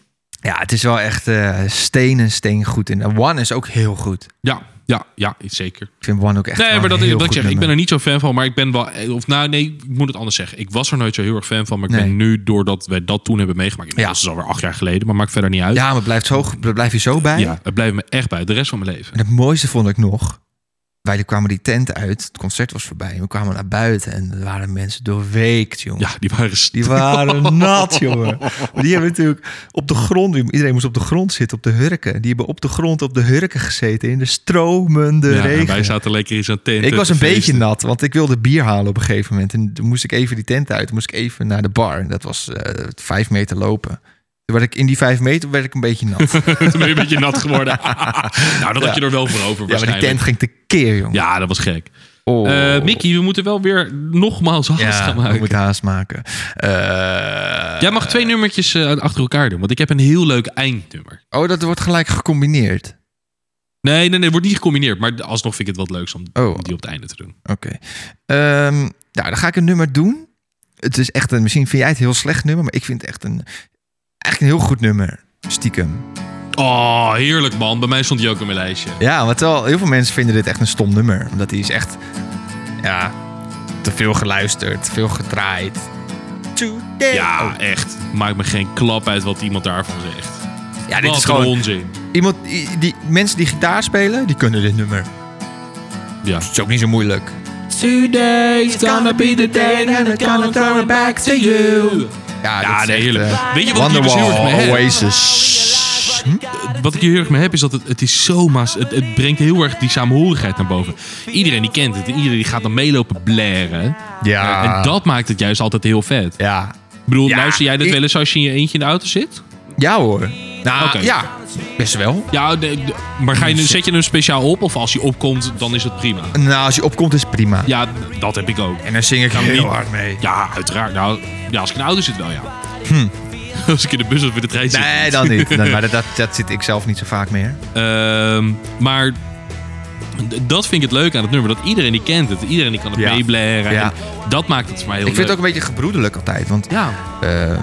B: Ja, het is wel echt eh steen en steen goed. En One is ook heel goed.
A: Ja, ja, ja, zeker.
B: Ik vind One ook echt
A: Nee, maar dat
B: heel
A: wat ik zeg. Ik ben er niet zo fan van, maar ik ben wel. Of nou, nee, ik moet het anders zeggen. Ik was er nooit zo heel erg fan van, maar ik
B: Nee.
A: ben nu, doordat wij dat toen hebben meegemaakt. Ja. Dat is alweer acht jaar geleden, maar maakt verder niet uit.
B: Ja, maar blijft zo, het blijft je zo bij.
A: Ja, het blijft me echt bij, de rest van mijn leven.
B: En het mooiste vond ik nog. Wij kwamen die tent uit. Het concert was voorbij. En we kwamen naar buiten. En er waren mensen doorweekt, jongen.
A: Ja, die waren
B: Die waren nat, jongen. Maar die hebben natuurlijk op de grond... Iedereen moest op de grond zitten, op de hurken. Die hebben op de grond op de hurken gezeten. In de stromende
A: Ja,
B: regen.
A: wij zaten lekker in zo'n tent.
B: Ik was een beetje nat, want ik wilde bier halen op een gegeven moment. En toen moest ik even die tent uit. Moest ik even naar de bar. En dat was eh, vijf meter lopen. Werd ik in die vijf meter werd ik een beetje nat. ja,
A: Toen ben je een beetje nat geworden. nou, dat had je er wel voor over
B: maar die tent ging tekeer, jongen.
A: Ja, dat was gek.
B: Oh.
A: Eh, Mickey, we moeten wel weer nogmaals haast
B: ja,
A: gaan
B: we
A: maken.
B: moeten haast maken. Eh,
A: Jij mag twee nummertjes eh, achter elkaar doen, want ik heb een heel leuk eindnummer.
B: Oh, dat wordt gelijk gecombineerd.
A: Nee, nee, nee, het wordt niet gecombineerd. Maar alsnog vind ik het wat leuks om,
B: Oh.
A: om die op het einde te doen.
B: Oké. Nou, dan ga ik een nummer doen. Het is echt een, misschien vind jij het heel slecht nummer, maar ik vind het echt een, echt een heel goed nummer. Stiekem.
A: Oh, heerlijk man. Bij mij stond hij ook op mijn lijstje.
B: Ja, want wel, heel veel mensen vinden dit echt een stom nummer. Omdat hij is echt, ja, te veel geluisterd, te veel gedraaid. Today.
A: Ja, echt. Maakt me geen klap uit wat iemand daarvan zegt.
B: ja dit
A: Wat
B: is gewoon
A: onzin.
B: iemand, die, die, mensen die gitaar spelen, die kunnen dit nummer.
A: Ja.
B: Het is ook niet zo moeilijk.
A: Today's gonna be the day and I'm gonna throw it back to you.
B: Ja,
A: Ja,
B: is
A: heerlijk.
B: eh,
A: Weet je wat ik hier dus heel erg mee heb?
B: Oasis. Hm?
A: Wat ik hier heel erg mee heb, is dat het, het is zo maas. Het, het brengt heel erg die saamhorigheid naar boven. Iedereen die kent het. en Iedereen die gaat dan meelopen blaren.
B: Ja.
A: En dat maakt het juist altijd heel vet.
B: Ja.
A: Ik bedoel,
B: Ja,
A: luister jij dit
B: ik-
A: wel eens als je in je eentje in de auto zit?
B: Ja hoor. Nou, ja. Best wel.
A: Ja, de- de- maar ga je, zet je hem speciaal op? Of als hij opkomt, dan is het prima?
B: Nou, als je opkomt is prima.
A: Ja, dat heb ik ook.
B: En dan zing ik heel
A: niet-
B: hard mee.
A: Ja, uiteraard. Nou, ja, als ik in de auto zit wel, ja. Als ik in de bus of in de trein zit.
B: Nee, dan niet. Nee, maar dat, dat, dat zit ik zelf niet zo vaak meer.
A: Ehm, maar d- dat vind ik het leuk aan het nummer. Dat iedereen die kent het. Iedereen die kan het
B: Ja.
A: meeblaren.
B: Ja.
A: En dat maakt het voor mij heel
B: Ik vind het ook een beetje gebroedelijk altijd. Want
A: Ja,
B: ehm,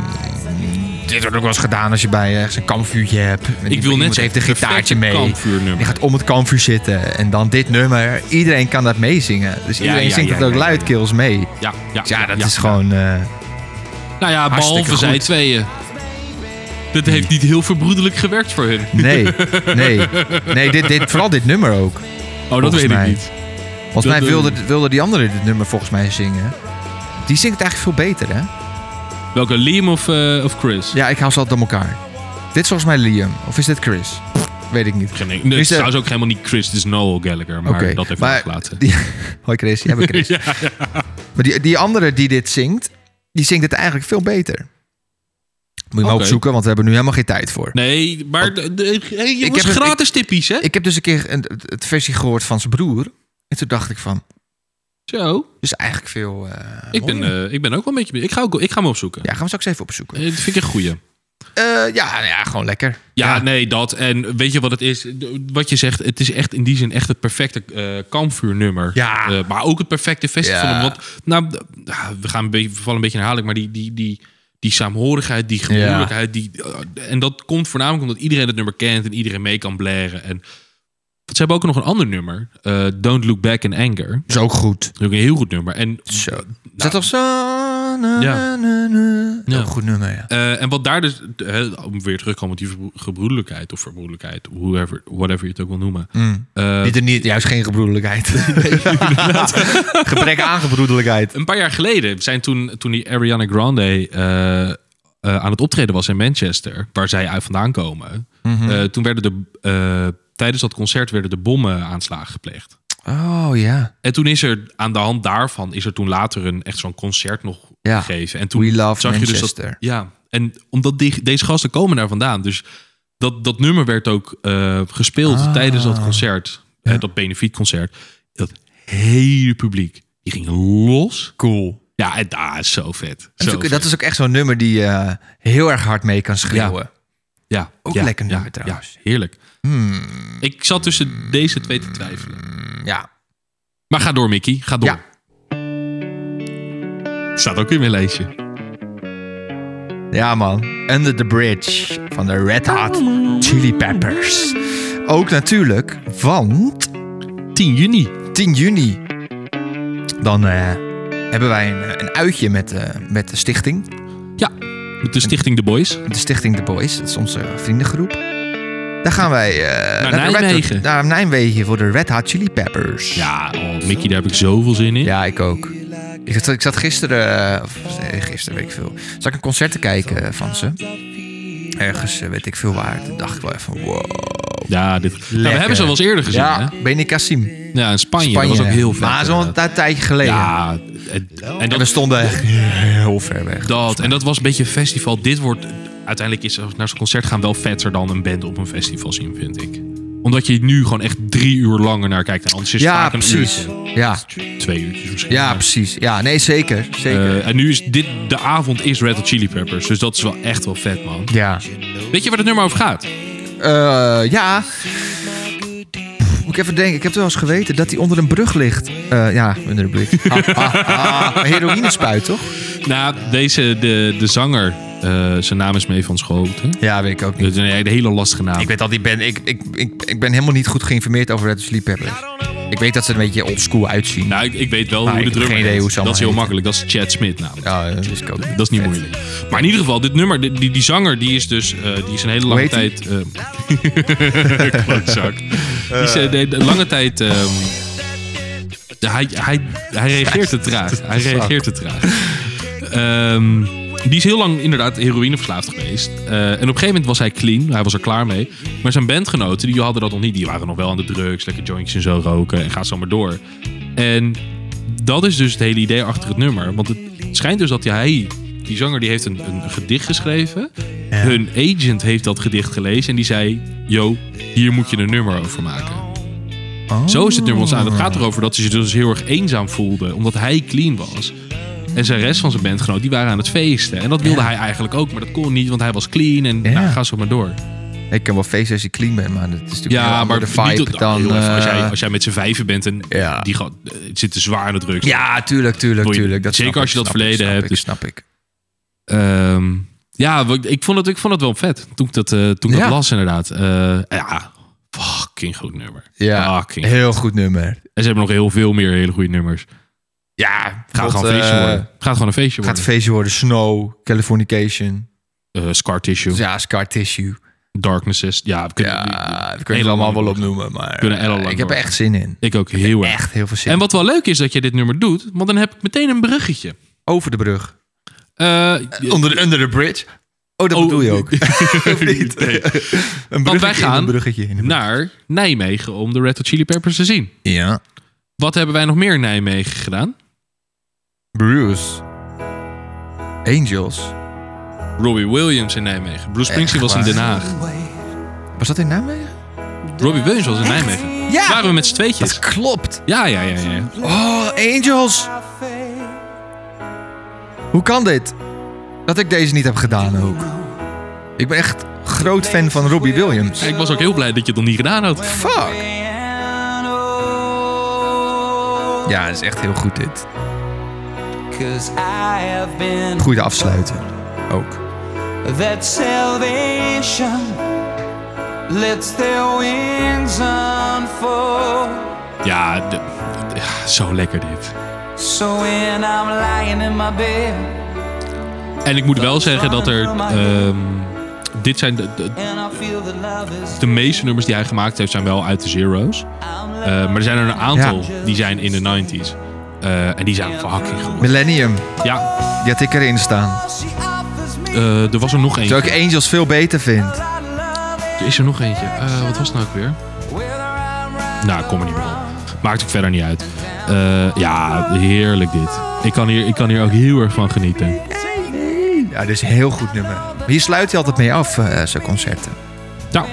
B: dit wordt ook wel eens gedaan als je bij ergens een kampvuurtje hebt. En
A: Ik wil net
B: heeft een gitaartje mee. Je gaat om het kampvuur zitten en dan dit nummer. Iedereen kan dat meezingen. Dus iedereen
A: ja,
B: zingt het ook luidkeels mee.
A: Ja, ja,
B: Dus ja, dat is gewoon... eh,
A: Nou ja, behalve zij tweeën. Dit heeft niet heel verbroedelijk gewerkt voor hun.
B: nee, nee. Nee, dit, dit, vooral dit nummer ook.
A: Oh, dat weet
B: mij.
A: ik niet.
B: Volgens mij
A: Dat,
B: wilde,
A: eh,
B: wilde die andere dit nummer volgens mij zingen. Die zingt eigenlijk veel beter, hè?
A: Welke, Liam of, eh, of Chris?
B: Ja, ik hou ze altijd door elkaar. Dit is volgens mij Liam. Of is dit Chris? Weet ik niet.
A: Geen, nee, het
B: Is
A: is
B: de-
A: trouwens ook helemaal niet Chris, het is Noel Gallagher. Maar dat even
B: maar. Die, hoi Chris, jij bent Chris. Maar die, die andere die dit zingt, die zingt het eigenlijk veel beter. Moet je maar
A: Oké.
B: opzoeken, want we hebben nu helemaal geen tijd voor.
A: Nee, maar de, de, hey, jongens,
B: heb het-
A: gratis tippies, hè?
B: Ik heb dus een keer een, het versie gehoord van zijn broer. En toen dacht ik van,
A: Zo.
B: dus eigenlijk veel... eh,
A: Ik ben, eh, ik ben ook wel een beetje... Ik ga, ook, ik ga hem opzoeken.
B: Ja, gaan we straks even opzoeken.
A: Eh, Dat vind ik een goeie.
B: Ja, nou ja, gewoon lekker.
A: Ja, nee, dat. En weet je wat het is? Wat je zegt, het is echt in die zin echt het perfecte eh kampvuurnummer.
B: Ja.
A: Maar ook het perfecte festival.
B: Ja.
A: Want, nou, ah, we gaan een beetje, we vallen een beetje herhaling, maar die, die, die, die saamhorigheid, die gemoedelijkheid, die, en dat komt voornamelijk omdat iedereen het nummer kent en iedereen mee kan blaren. En ze hebben ook nog een ander nummer, eh, Don't Look Back in Anger.
B: Is ook goed.
A: Dat is ook een heel goed nummer. En,
B: Zo. Is dat toch zo? Na,
A: Ja.
B: na, na, na.
A: Ja.
B: Ook een goed nummer, ja.
A: Eh, en wat daar dus, om weer terug te komen op die gebroedelijkheid of verbroedelijkheid, whoever, whatever je het ook wil noemen.
B: Mm.
A: Eh,
B: niet, er niet, juist geen gebroedelijkheid. Gebrek aan gebroedelijkheid.
A: Een paar jaar geleden zijn toen, toen die Ariana Grande aan het optreden was in Manchester, waar zij uit vandaan komen.
B: Mhm.
A: toen werden de, tijdens dat concert werden de bommen aanslagen gepleegd.
B: Oh ja.
A: En toen is er aan de hand daarvan is er toen later een echt zo'n concert nog
B: Ja.
A: gegeven. En toen
B: We love
A: zag je dus dat, ja, en omdat die, deze gasten komen daar vandaan, dus dat, dat nummer werd ook eh, gespeeld
B: Ah.
A: tijdens dat concert, eh, dat benefietconcert. Dat hele publiek die ging los.
B: Cool.
A: Ja, en daar is zo vet.
B: Dat
A: Zo
B: ook,
A: vet.
B: dat is ook echt zo'n nummer die je heel erg hard mee kan schreeuwen.
A: ja,
B: ook
A: ja,
B: lekker
A: ja,
B: nummer trouwens.
A: Ja, heerlijk.
B: Hmm,
A: Ik zat tussen deze twee te twijfelen.
B: ja.
A: Maar ga door, Mickey. Ga door.
B: Ja.
A: Staat ook in mijn lijstje.
B: ja, man. Under the Bridge van de Red Hot Chili Peppers. Ook natuurlijk, want
A: 10 juni.
B: 10 juni. Dan eh, hebben wij een, een uitje met, eh, met de stichting.
A: Ja, met de stichting The Boys.
B: De stichting The Boys. Dat is onze vriendengroep. Daar gaan wij eh,
A: Naar Nijmegen.
B: naar Nijmegen voor de Red Hot Chili Peppers.
A: Ja, oh, Mickey, daar heb ik zoveel zin in.
B: Ja, ik ook. Ik zat, ik zat gisteren, eh, of nee, gisteren weet ik veel, zat ik een concert te kijken van ze. Ergens, eh, weet ik veel waar. Toen dacht ik wel even, wow.
A: Ja, dit, nou, we hebben ze wel eens eerder gezien.
B: Ja,
A: hè?
B: Kassim.
A: ja in Spanje. Dat was ook heel vet.
B: Maar zo'n een tijdje geleden.
A: Ja, en, en
B: En we stonden echt heel ver weg.
A: dat, en dat was een beetje een festival. Dit wordt, uiteindelijk is naar zo'n concert gaan wel vetter dan een band op een festival zien, vind ik. Omdat je nu gewoon echt drie uur langer naar kijkt. En anders is het
B: Ja,
A: vaak een
B: precies.
A: uurtje.
B: Ja,
A: Twee uurtjes misschien.
B: ja,
A: Maar,
B: precies. Ja, nee, zeker. Zeker.
A: eh, en nu is dit, de avond is Red Hot Chili Peppers. Dus dat is wel echt wel vet, man.
B: ja.
A: Weet je waar het nummer over gaat?
B: Eh, ja. Moet ik even denken. Ik heb wel eens geweten dat hij onder een brug ligt. Eh, ja, onder een brug. Ah, ah, ah. Heroïne spuit, toch?
A: Nou, deze, de, de zanger, eh, zijn naam is mee van Schoten.
B: Ja, weet ik ook
A: Dat is een hele lastige naam.
B: Ik weet al, die ben, ik, ik, ik, ik ben helemaal niet goed geïnformeerd over Red Chili Peppers. Ik weet dat ze een beetje oldschool uitzien.
A: Nou, ik, ik weet wel
B: Maar
A: hoe de
B: ik heb
A: drummer
B: geen idee hoe ze
A: Dat is heel makkelijk. Dat is Chad Smith namelijk.
B: Ja, dat wist ik ook niet.
A: Dat is niet
B: Vet.
A: moeilijk. Maar in ieder geval, dit nummer, die, die, die zanger, die is dus eh, die is een hele lange tijd... eh klootzak. Die is eh, de, de lange tijd... ehm, de- hij, hij, hij reageert te traag. Hij reageert te traag. Ehm, die is heel lang inderdaad heroïneverslaafd geweest. Eh, en op een gegeven moment was hij clean. Hij was er klaar mee. Maar zijn bandgenoten, die hadden dat nog niet. Die waren nog wel aan de drugs, lekker jointjes en zo roken. En gaat zo maar door. En dat is dus het hele idee achter het nummer. Want het schijnt dus dat hij, die zanger, die heeft een, een gedicht geschreven. Hun agent heeft dat gedicht gelezen en die zei: Yo, hier moet je een nummer over maken. Zo is het nummer ontstaan. Het gaat erover dat ze zich dus heel erg eenzaam voelde, omdat hij clean was. En zijn rest van zijn bandgenoot, die waren aan het feesten. En dat wilde hij eigenlijk ook, maar dat kon niet, want hij was clean. En nou, ga zo maar door.
B: Ik kan wel feesten als je clean bent, maar dat is natuurlijk
A: Ja, maar
B: de vibe
A: tot-
B: dan...
A: heel even, als, jij,
B: eh,
A: als jij met z'n vijven bent en
B: Ja.
A: die gaat, eh, zit te zwaar aan de drugs.
B: ja, tuurlijk, tuurlijk, tuurlijk. Dat
A: zeker als je dat verleden hebt, dus-
B: snap ik.
A: Ehm, Ja, ik vond het, ik vond het wel vet toen ik dat, eh, toen ik
B: Ja.
A: dat las inderdaad. Ja, fucking goed nummer.
B: Ja,
A: Fucking.
B: heel goed nummer.
A: En ze hebben nog heel veel meer hele goede nummers.
B: Ja,
A: Gaat gewoon een feestje
B: eh,
A: worden. Gaat gewoon een feestje
B: Gaat
A: worden.
B: een feestje worden. Snow, Californication.
A: Eh, Scar Tissue,
B: Ja, Scar Tissue.
A: Darknesses. Ja, we kunnen,
B: Ja, allemaal wel opnoemen. Maar
A: Kunnen
B: eh, ik heb er echt zin in.
A: ik ook heel erg.
B: Echt heel veel zin
A: En wat wel leuk is dat je dit nummer doet, want dan heb ik meteen een bruggetje.
B: Over de brug.
A: Eh,
B: Onder, under the bridge. Oh, dat
A: Oh,
B: bedoel je ook. niet?
A: Nee.
B: Een
A: Want wij
B: bruggetje in
A: gaan
B: een bruggetje in een brug.
A: naar Nijmegen om de Red Hot Chili Peppers te zien.
B: Ja.
A: Wat hebben wij nog meer in Nijmegen gedaan?
B: Bruce. Angels.
A: Robbie Williams in Nijmegen. Bruce Springsteen was in Den Haag.
B: Was dat in Nijmegen?
A: Robbie Williams was in Nijmegen.
B: Ja.
A: Waren we met z'n tweetjes.
B: Dat klopt.
A: Ja, ja, ja, ja.
B: Oh, Angels. Hoe kan dit? Dat ik deze niet heb gedaan ook. Ik ben echt groot fan van Robbie Williams.
A: Ik was ook heel blij dat je het nog niet gedaan had.
B: Fuck. Ja, dat is echt heel goed dit. Goede afsluiten. Ook.
H: that salvation lets their wings unfold.
A: Ja, de- zo lekker dit.
H: So when I'm lying in my bed
A: En ik moet wel zeggen dat er... ehm, dit zijn de, de, de meeste nummers die hij gemaakt heeft zijn wel uit de Zero's. Eh, maar er zijn er een aantal die zijn in de 90s. Eh, en die zijn fucking goed.
B: Millennium.
A: Ja,
B: Die had ik erin staan.
A: eh, er was er nog eentje.
B: Terwijl ik Angels veel beter vind.
A: Er is er nog eentje. Eh, wat was het nou ook weer? Nou, ik kom er niet meer op. Maakt ook verder niet uit. Ja, heerlijk dit. Ik kan, hier, ik kan hier ook heel erg van genieten.
B: Ja, dit is een heel goed nummer. Hier sluit hij altijd mee af, zijn concerten.
A: Ja.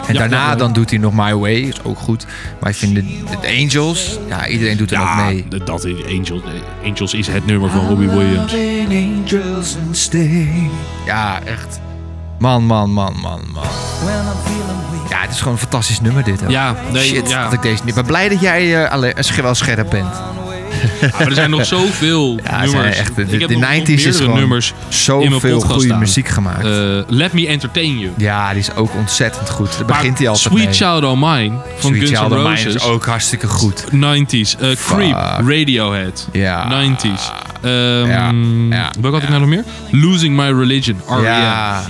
A: Ja
B: En
A: ja,
B: daarna dan doet hij nog My Way, is ook goed. Maar ik vind de, de Angels, ja, iedereen doet er ook mee.
A: dat is Angels. Angels is het nummer van Robbie Williams.
B: Ja, echt. Man, man, man, man, man. Ja, het is gewoon een fantastisch nummer dit. ook.
A: Ja, nee,
B: Shit,
A: ja.
B: dat ik deze niet... Ik ben blij dat jij eh, alle- sch- wel scherp bent.
A: Ja, maar er zijn nog zoveel
B: Ja,
A: nummers.
B: echt, de, de,
A: heb
B: de
A: nog- nog
B: 90s is gewoon
A: nummers
B: zoveel goede muziek gemaakt.
A: Eh, Let Me Entertain You.
B: ja, die is ook ontzettend goed. Daar
A: Maar
B: begint hij altijd
A: Sweet
B: mee.
A: Child O' Mine van
B: Sweet
A: Guns N'
B: O' Mine
A: Roses.
B: is ook hartstikke goed.
A: 90s. Eh, Creep, Radiohead.
B: Ja.
A: 90s. Ehm
B: Ja, ja,
A: welke had ik nou nog meer? Losing My Religion, R.E.M.
B: Ja.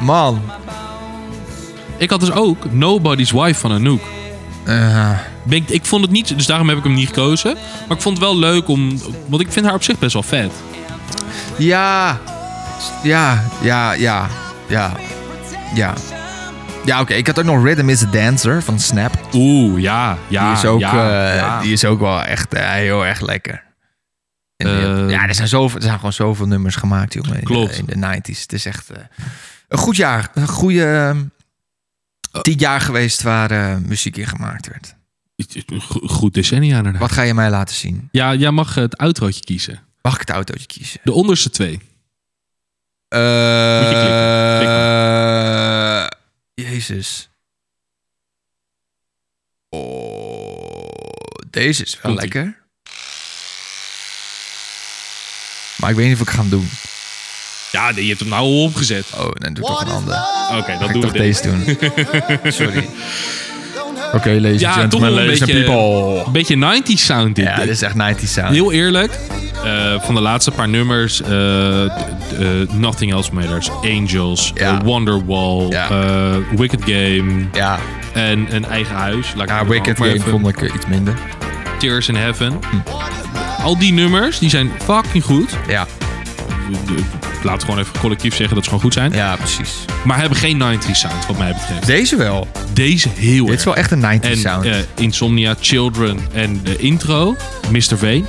B: Man.
A: Ik had dus ook Nobody's Wife van Anouk. Ben ik, ik vond het niet, dus daarom heb ik hem niet gekozen. Maar ik vond het wel leuk om, want ik vind haar op zich best wel vet.
B: ja. Ja, ja, ja. Ja. Ja. Ja, oké. Ik had ook nog Rhythm is a Dancer van Snap.
A: Oeh, ja, ja.
B: die, is ook,
A: ja,
B: eh,
A: ja.
B: die is ook wel echt eh, heel erg lekker.
A: Eh,
B: ja, er zijn, zoveel, er zijn gewoon zoveel nummers gemaakt, jongen. In
A: Klopt.
B: De, in de 90s. Het is echt een goed jaar. Een goede ehm, tien jaar geweest waar muziek in gemaakt werd.
A: Go- Goed decennia inderdaad.
B: Wat ga je mij laten zien?
A: Ja, jij mag het outrootje kiezen.
B: Mag ik het autootje kiezen?
A: De onderste twee.
B: Eh,
A: Moet je klikken. Klik
B: Jezus. Oh, deze is wel lekker. Maar ik weet niet of ik ga hem doen.
A: Ja, je hebt hem nou al opgezet.
B: Oh, dan doe ik toch een andere.
A: Oké,
B: Ga
A: dan
B: ik
A: doen
B: toch
A: deze
B: doen. Sorry. Oké, ladies
A: Ja,
B: and gentlemen, ladies and
A: beetje,
B: people.
A: een beetje 90s sound dit.
B: Ja, dit is echt 90s sound.
A: Heel eerlijk, eh, van de laatste paar nummers, eh, eh, Nothing Else Matters, Angels,
B: Ja.
A: Wonderwall,
B: Ja.
A: Wicked Game
B: Ja,
A: en een eigen huis. Laat
B: ja Wicked Game
A: even-
B: vond ik iets minder.
A: Tears in Heaven. Al die nummers, die zijn fucking goed.
B: Ja,
A: Laten we gewoon even collectief zeggen dat ze gewoon goed zijn.
B: ja precies.
A: Maar hebben geen 90s sound, wat mij betreft.
B: Deze wel.
A: Deze heel
B: Dit
A: erg.
B: is wel echt een 90s
A: En
B: sound.
A: eh, Insomnia, Children en de intro, Mr. Vane.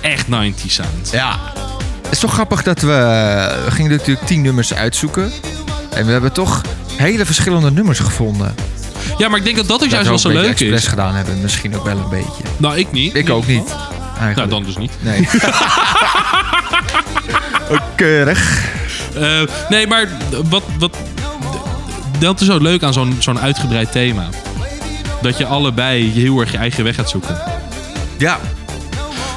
A: Echt 90s sound.
B: Ja. Het is toch grappig dat we... We gingen natuurlijk 10 nummers uitzoeken. En we hebben toch hele verschillende nummers gevonden.
A: Ja, maar ik denk dat dat
B: Dat
A: juist
B: we
A: wel zo
B: een beetje
A: leuk
B: expres
A: is.
B: gedaan hebben. Misschien ook wel een beetje.
A: Nou, ik niet.
B: Ik ook niet. Eigenlijk.
A: Nou, dan dus niet.
B: Nee. Keurig.
A: Eh, nee, maar wat, wat, dat is zo leuk aan zo'n zo'n uitgebreid thema. Dat je allebei heel erg je eigen weg gaat zoeken.
B: Ja.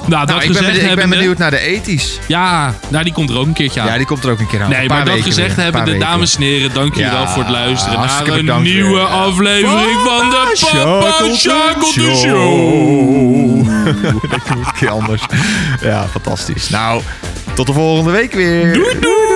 A: Nou, dat
B: Nou, ik ben,
A: gezegd
B: benieuwd- ik ben benieuwd naar de ethisch.
A: Ja, nou die komt er ook een keertje aan.
B: Ja, die komt er ook een keer aan.
A: Nee, maar dat gezegd
B: weer.
A: Hebben, de dames en heren, dank jullie wel voor het luisteren naar een
B: bedankt
A: nieuwe aflevering van de Papa Shackleton Show.
B: Moet een keer anders. Ja, fantastisch. Nou, tot de volgende week weer.
A: Doei doei!